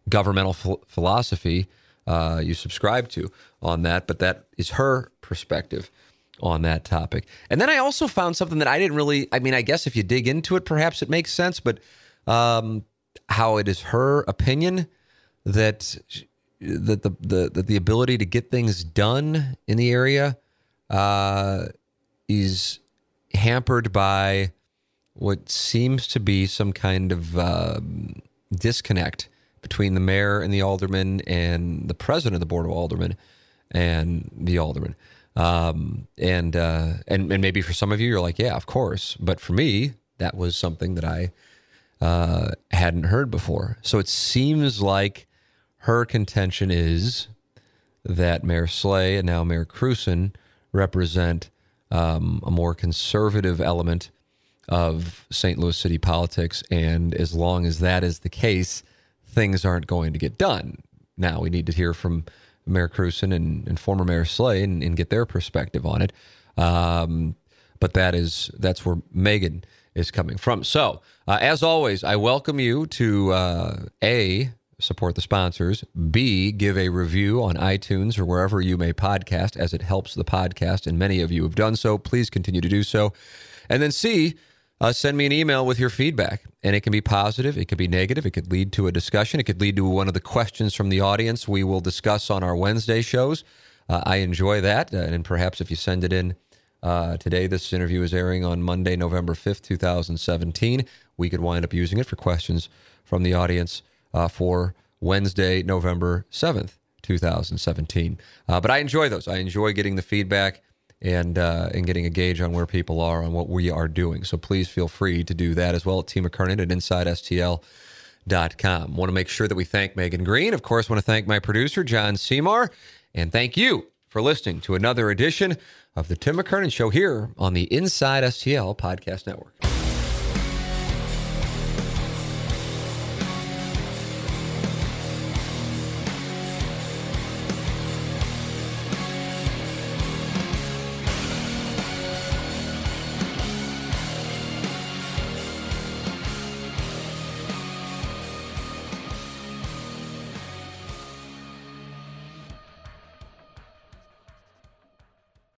governmental ph- philosophy uh, you subscribe to on that. But that is her perspective on that topic. And then I also found something that I didn't really. I mean, I guess if you dig into it, perhaps it makes sense. But um, how it is her opinion that that the, the that the ability to get things done in the area uh, is hampered by what seems to be some kind of um, disconnect between the mayor and the alderman and the president of the board of aldermen and the alderman. Um, and, uh, and and maybe for some of you, you're like, yeah, of course. But for me, that was something that I uh, hadn't heard before. So it seems like her contention is that Mayor Slay and now Mayor Krewson represent um, a more conservative element of St. Louis city politics. And as long as that is the case, things aren't going to get done. Now we need to hear from Mayor Krewson and, and former Mayor Slay and, and, get their perspective on it. Um, but that is that's where Megan is coming from. So, uh, as always, I welcome you to uh, a support the sponsors. B, give a review on iTunes or wherever you may podcast, as it helps the podcast, and many of you have done so. Please continue to do so. And then C, uh, send me an email with your feedback. And it can be positive, it could be negative, it could lead to a discussion, it could lead to one of the questions from the audience we will discuss on our Wednesday shows. Uh, I enjoy that. Uh, and perhaps if you send it in uh, today, this interview is airing on Monday, November 5th, 2017. We could wind up using it for questions from the audience uh, for Wednesday, November 7th, 2017. Uh, but I enjoy those. I enjoy getting the feedback and uh, and getting a gauge on where people are on what we are doing. So please feel free to do that as well at T. McKernan at InsideSTL.com. Want to make sure that we thank Megan Green. Of course, want to thank my producer, John Seymour. And thank you for listening to another edition of the Tim McKernan Show here on the Inside STL Podcast Network.